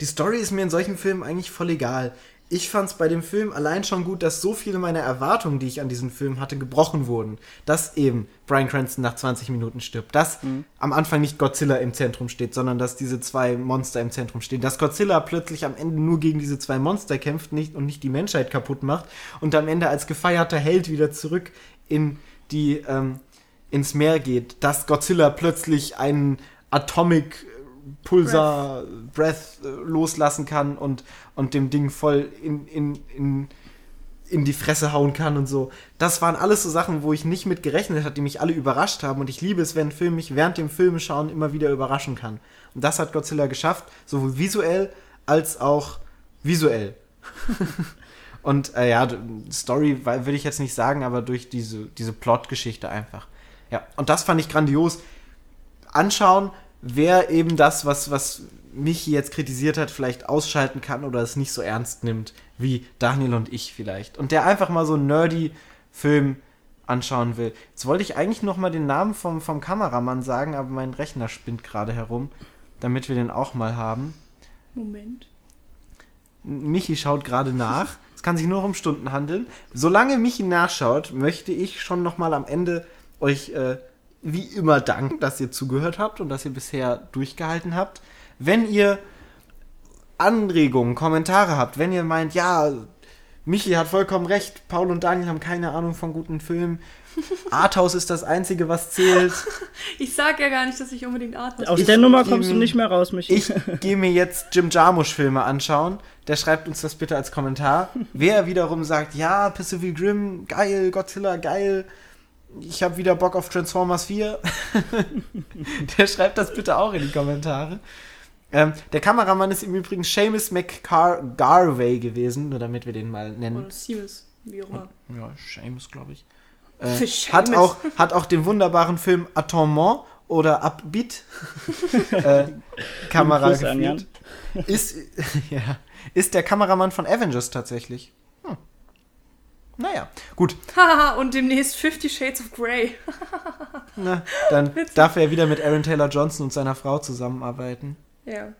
Die Story ist mir in solchen Filmen eigentlich voll egal. Ich fand's bei dem Film allein schon gut, dass so viele meiner Erwartungen, die ich an diesen Film hatte, gebrochen wurden. Dass eben Brian Cranston nach 20 Minuten stirbt. Dass am Anfang nicht Godzilla im Zentrum steht, sondern dass diese zwei Monster im Zentrum stehen. Dass Godzilla plötzlich am Ende nur gegen diese zwei Monster kämpft nicht, und nicht die Menschheit kaputt macht. Und am Ende als gefeierter Held wieder zurück in die, ähm, ins Meer geht. Dass Godzilla plötzlich einen Atomic Pulsar Breath, äh, loslassen kann und, und dem Ding voll in, in, in, in die Fresse hauen kann und so. Das waren alles so Sachen, wo ich nicht mit gerechnet habe, die mich alle überrascht haben. Und ich liebe es, wenn ein Film mich während dem Filme schauen immer wieder überraschen kann. Und das hat Godzilla geschafft, sowohl visuell als auch visuell. und äh, ja, Story würde ich jetzt nicht sagen, aber durch diese, diese Plot-Geschichte einfach. Ja, und das fand ich grandios. Anschauen, wer eben das, was, was Michi jetzt kritisiert hat, vielleicht ausschalten kann oder es nicht so ernst nimmt, wie Daniel und ich vielleicht. Und der einfach mal so einen nerdy Film anschauen will. Jetzt wollte ich eigentlich noch mal den Namen vom, vom Kameramann sagen, aber mein Rechner spinnt gerade herum, damit wir den auch mal haben. Moment. Michi schaut gerade nach. Es kann sich nur um Stunden handeln. Solange Michi nachschaut, möchte ich schon noch mal am Ende euch äh, wie immer danken, dass ihr zugehört habt und dass ihr bisher durchgehalten habt. Wenn ihr Anregungen, Kommentare habt, wenn ihr meint, ja, Michi hat vollkommen recht, Paul und Daniel haben keine Ahnung von guten Filmen. Arthouse ist das Einzige, was zählt. Ich sag ja gar nicht, dass ich unbedingt Arthouse Aus der Nummer kommst du nicht mehr raus, Michi. Ich gehe mir jetzt Jim Jarmusch-Filme anschauen. Der schreibt uns das bitte als Kommentar. Wer wiederum sagt, ja, Pacific Rim, geil, Godzilla, geil. Ich habe wieder Bock auf Transformers 4. der schreibt das bitte auch in die Kommentare. Ähm, der Kameramann ist im Übrigen Seamus McGarvey gewesen, nur damit wir den mal nennen. Oder Siemens, wie auch immer. Ja, Seamus, glaube ich. Für Äh, Seamus. hat, auch, hat auch den wunderbaren Film Atonement oder Upbeat äh, Kamera geführt. Ist, ja, ist der Kameramann von Avengers tatsächlich. Naja, gut. Und demnächst Fifty Shades of Grey. Na, dann darf er wieder mit Aaron Taylor Johnson und seiner Frau zusammenarbeiten. Ja.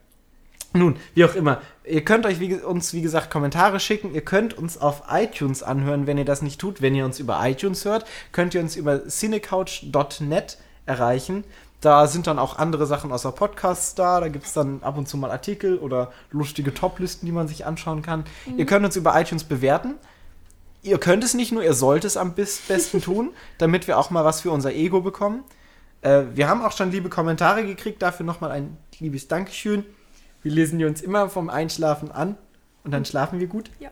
Nun, wie auch immer. Ihr könnt euch wie, uns, wie gesagt, Kommentare schicken. Ihr könnt uns auf iTunes anhören, wenn ihr das nicht tut. Wenn ihr uns über iTunes hört, könnt ihr uns über cinecouch.net erreichen. Da sind dann auch andere Sachen außer Podcasts da. Da gibt es dann ab und zu mal Artikel oder lustige Toplisten, die man sich anschauen kann. Ihr könnt uns über iTunes bewerten. Ihr könnt es nicht nur, ihr sollt es am besten tun, damit wir auch mal was für unser Ego bekommen. Äh, wir haben auch schon liebe Kommentare gekriegt. Dafür nochmal ein liebes Dankeschön. Wir lesen die uns immer vom Einschlafen an und dann schlafen wir gut. Ja.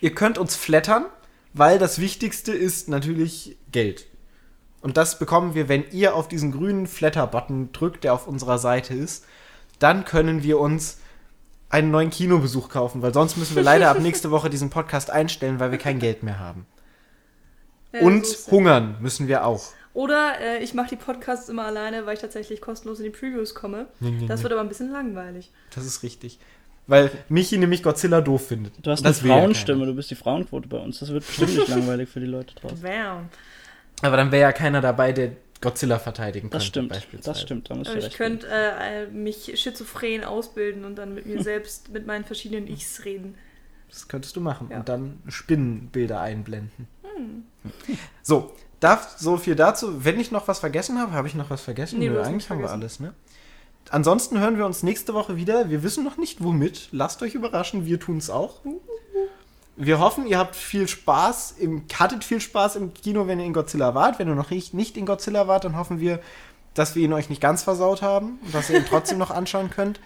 Ihr könnt uns flattern, weil das Wichtigste ist natürlich Geld. Und das bekommen wir, wenn ihr auf diesen grünen Flatter-Button drückt, der auf unserer Seite ist. Dann können wir uns einen neuen Kinobesuch kaufen, weil sonst müssen wir leider ab nächste Woche diesen Podcast einstellen, weil wir kein Geld mehr haben. Ja, Und so hungern müssen wir auch. Oder äh, ich mache die Podcasts immer alleine, weil ich tatsächlich kostenlos in die Previews komme. Das wird aber ein bisschen langweilig. Das ist richtig. Weil Michi nämlich Godzilla doof findet. Du hast das eine Frauenstimme, du bist die Frauenquote bei uns. Das wird bestimmt nicht langweilig für die Leute draußen. Bam. keiner. Aber dann wäre ja keiner dabei, der Godzilla verteidigen könnte. Das stimmt, beispielsweise. das stimmt, da Aber ich könnte äh, äh, mich schizophren ausbilden und dann mit mir selbst, mit meinen verschiedenen Ichs reden. Das könntest du machen Ja. und dann Spinnenbilder einblenden. So, darf so viel dazu. Wenn ich noch was vergessen habe, habe ich noch was vergessen? Nee, Nö, eigentlich haben wir alles, ne? Ansonsten hören wir uns nächste Woche wieder. Wir wissen noch nicht womit. Lasst euch überraschen, wir tun es auch. Wir hoffen, ihr habt viel Spaß, im, hattet viel Spaß im Kino, wenn ihr in Godzilla wart. Wenn ihr noch nicht, nicht in Godzilla wart, dann hoffen wir, dass wir ihn euch nicht ganz versaut haben und dass ihr ihn trotzdem noch anschauen könnt.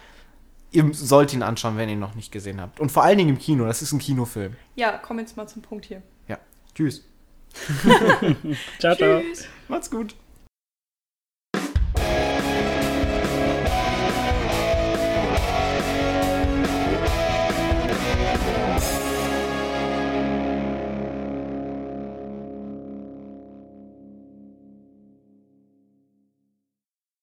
Ihr sollt ihn anschauen, wenn ihr ihn noch nicht gesehen habt. Und vor allen Dingen im Kino. Das ist ein Kinofilm. Ja, komm jetzt mal zum Punkt hier. Ja. Tschüss. Ciao, ciao. Tschüss. Macht's gut.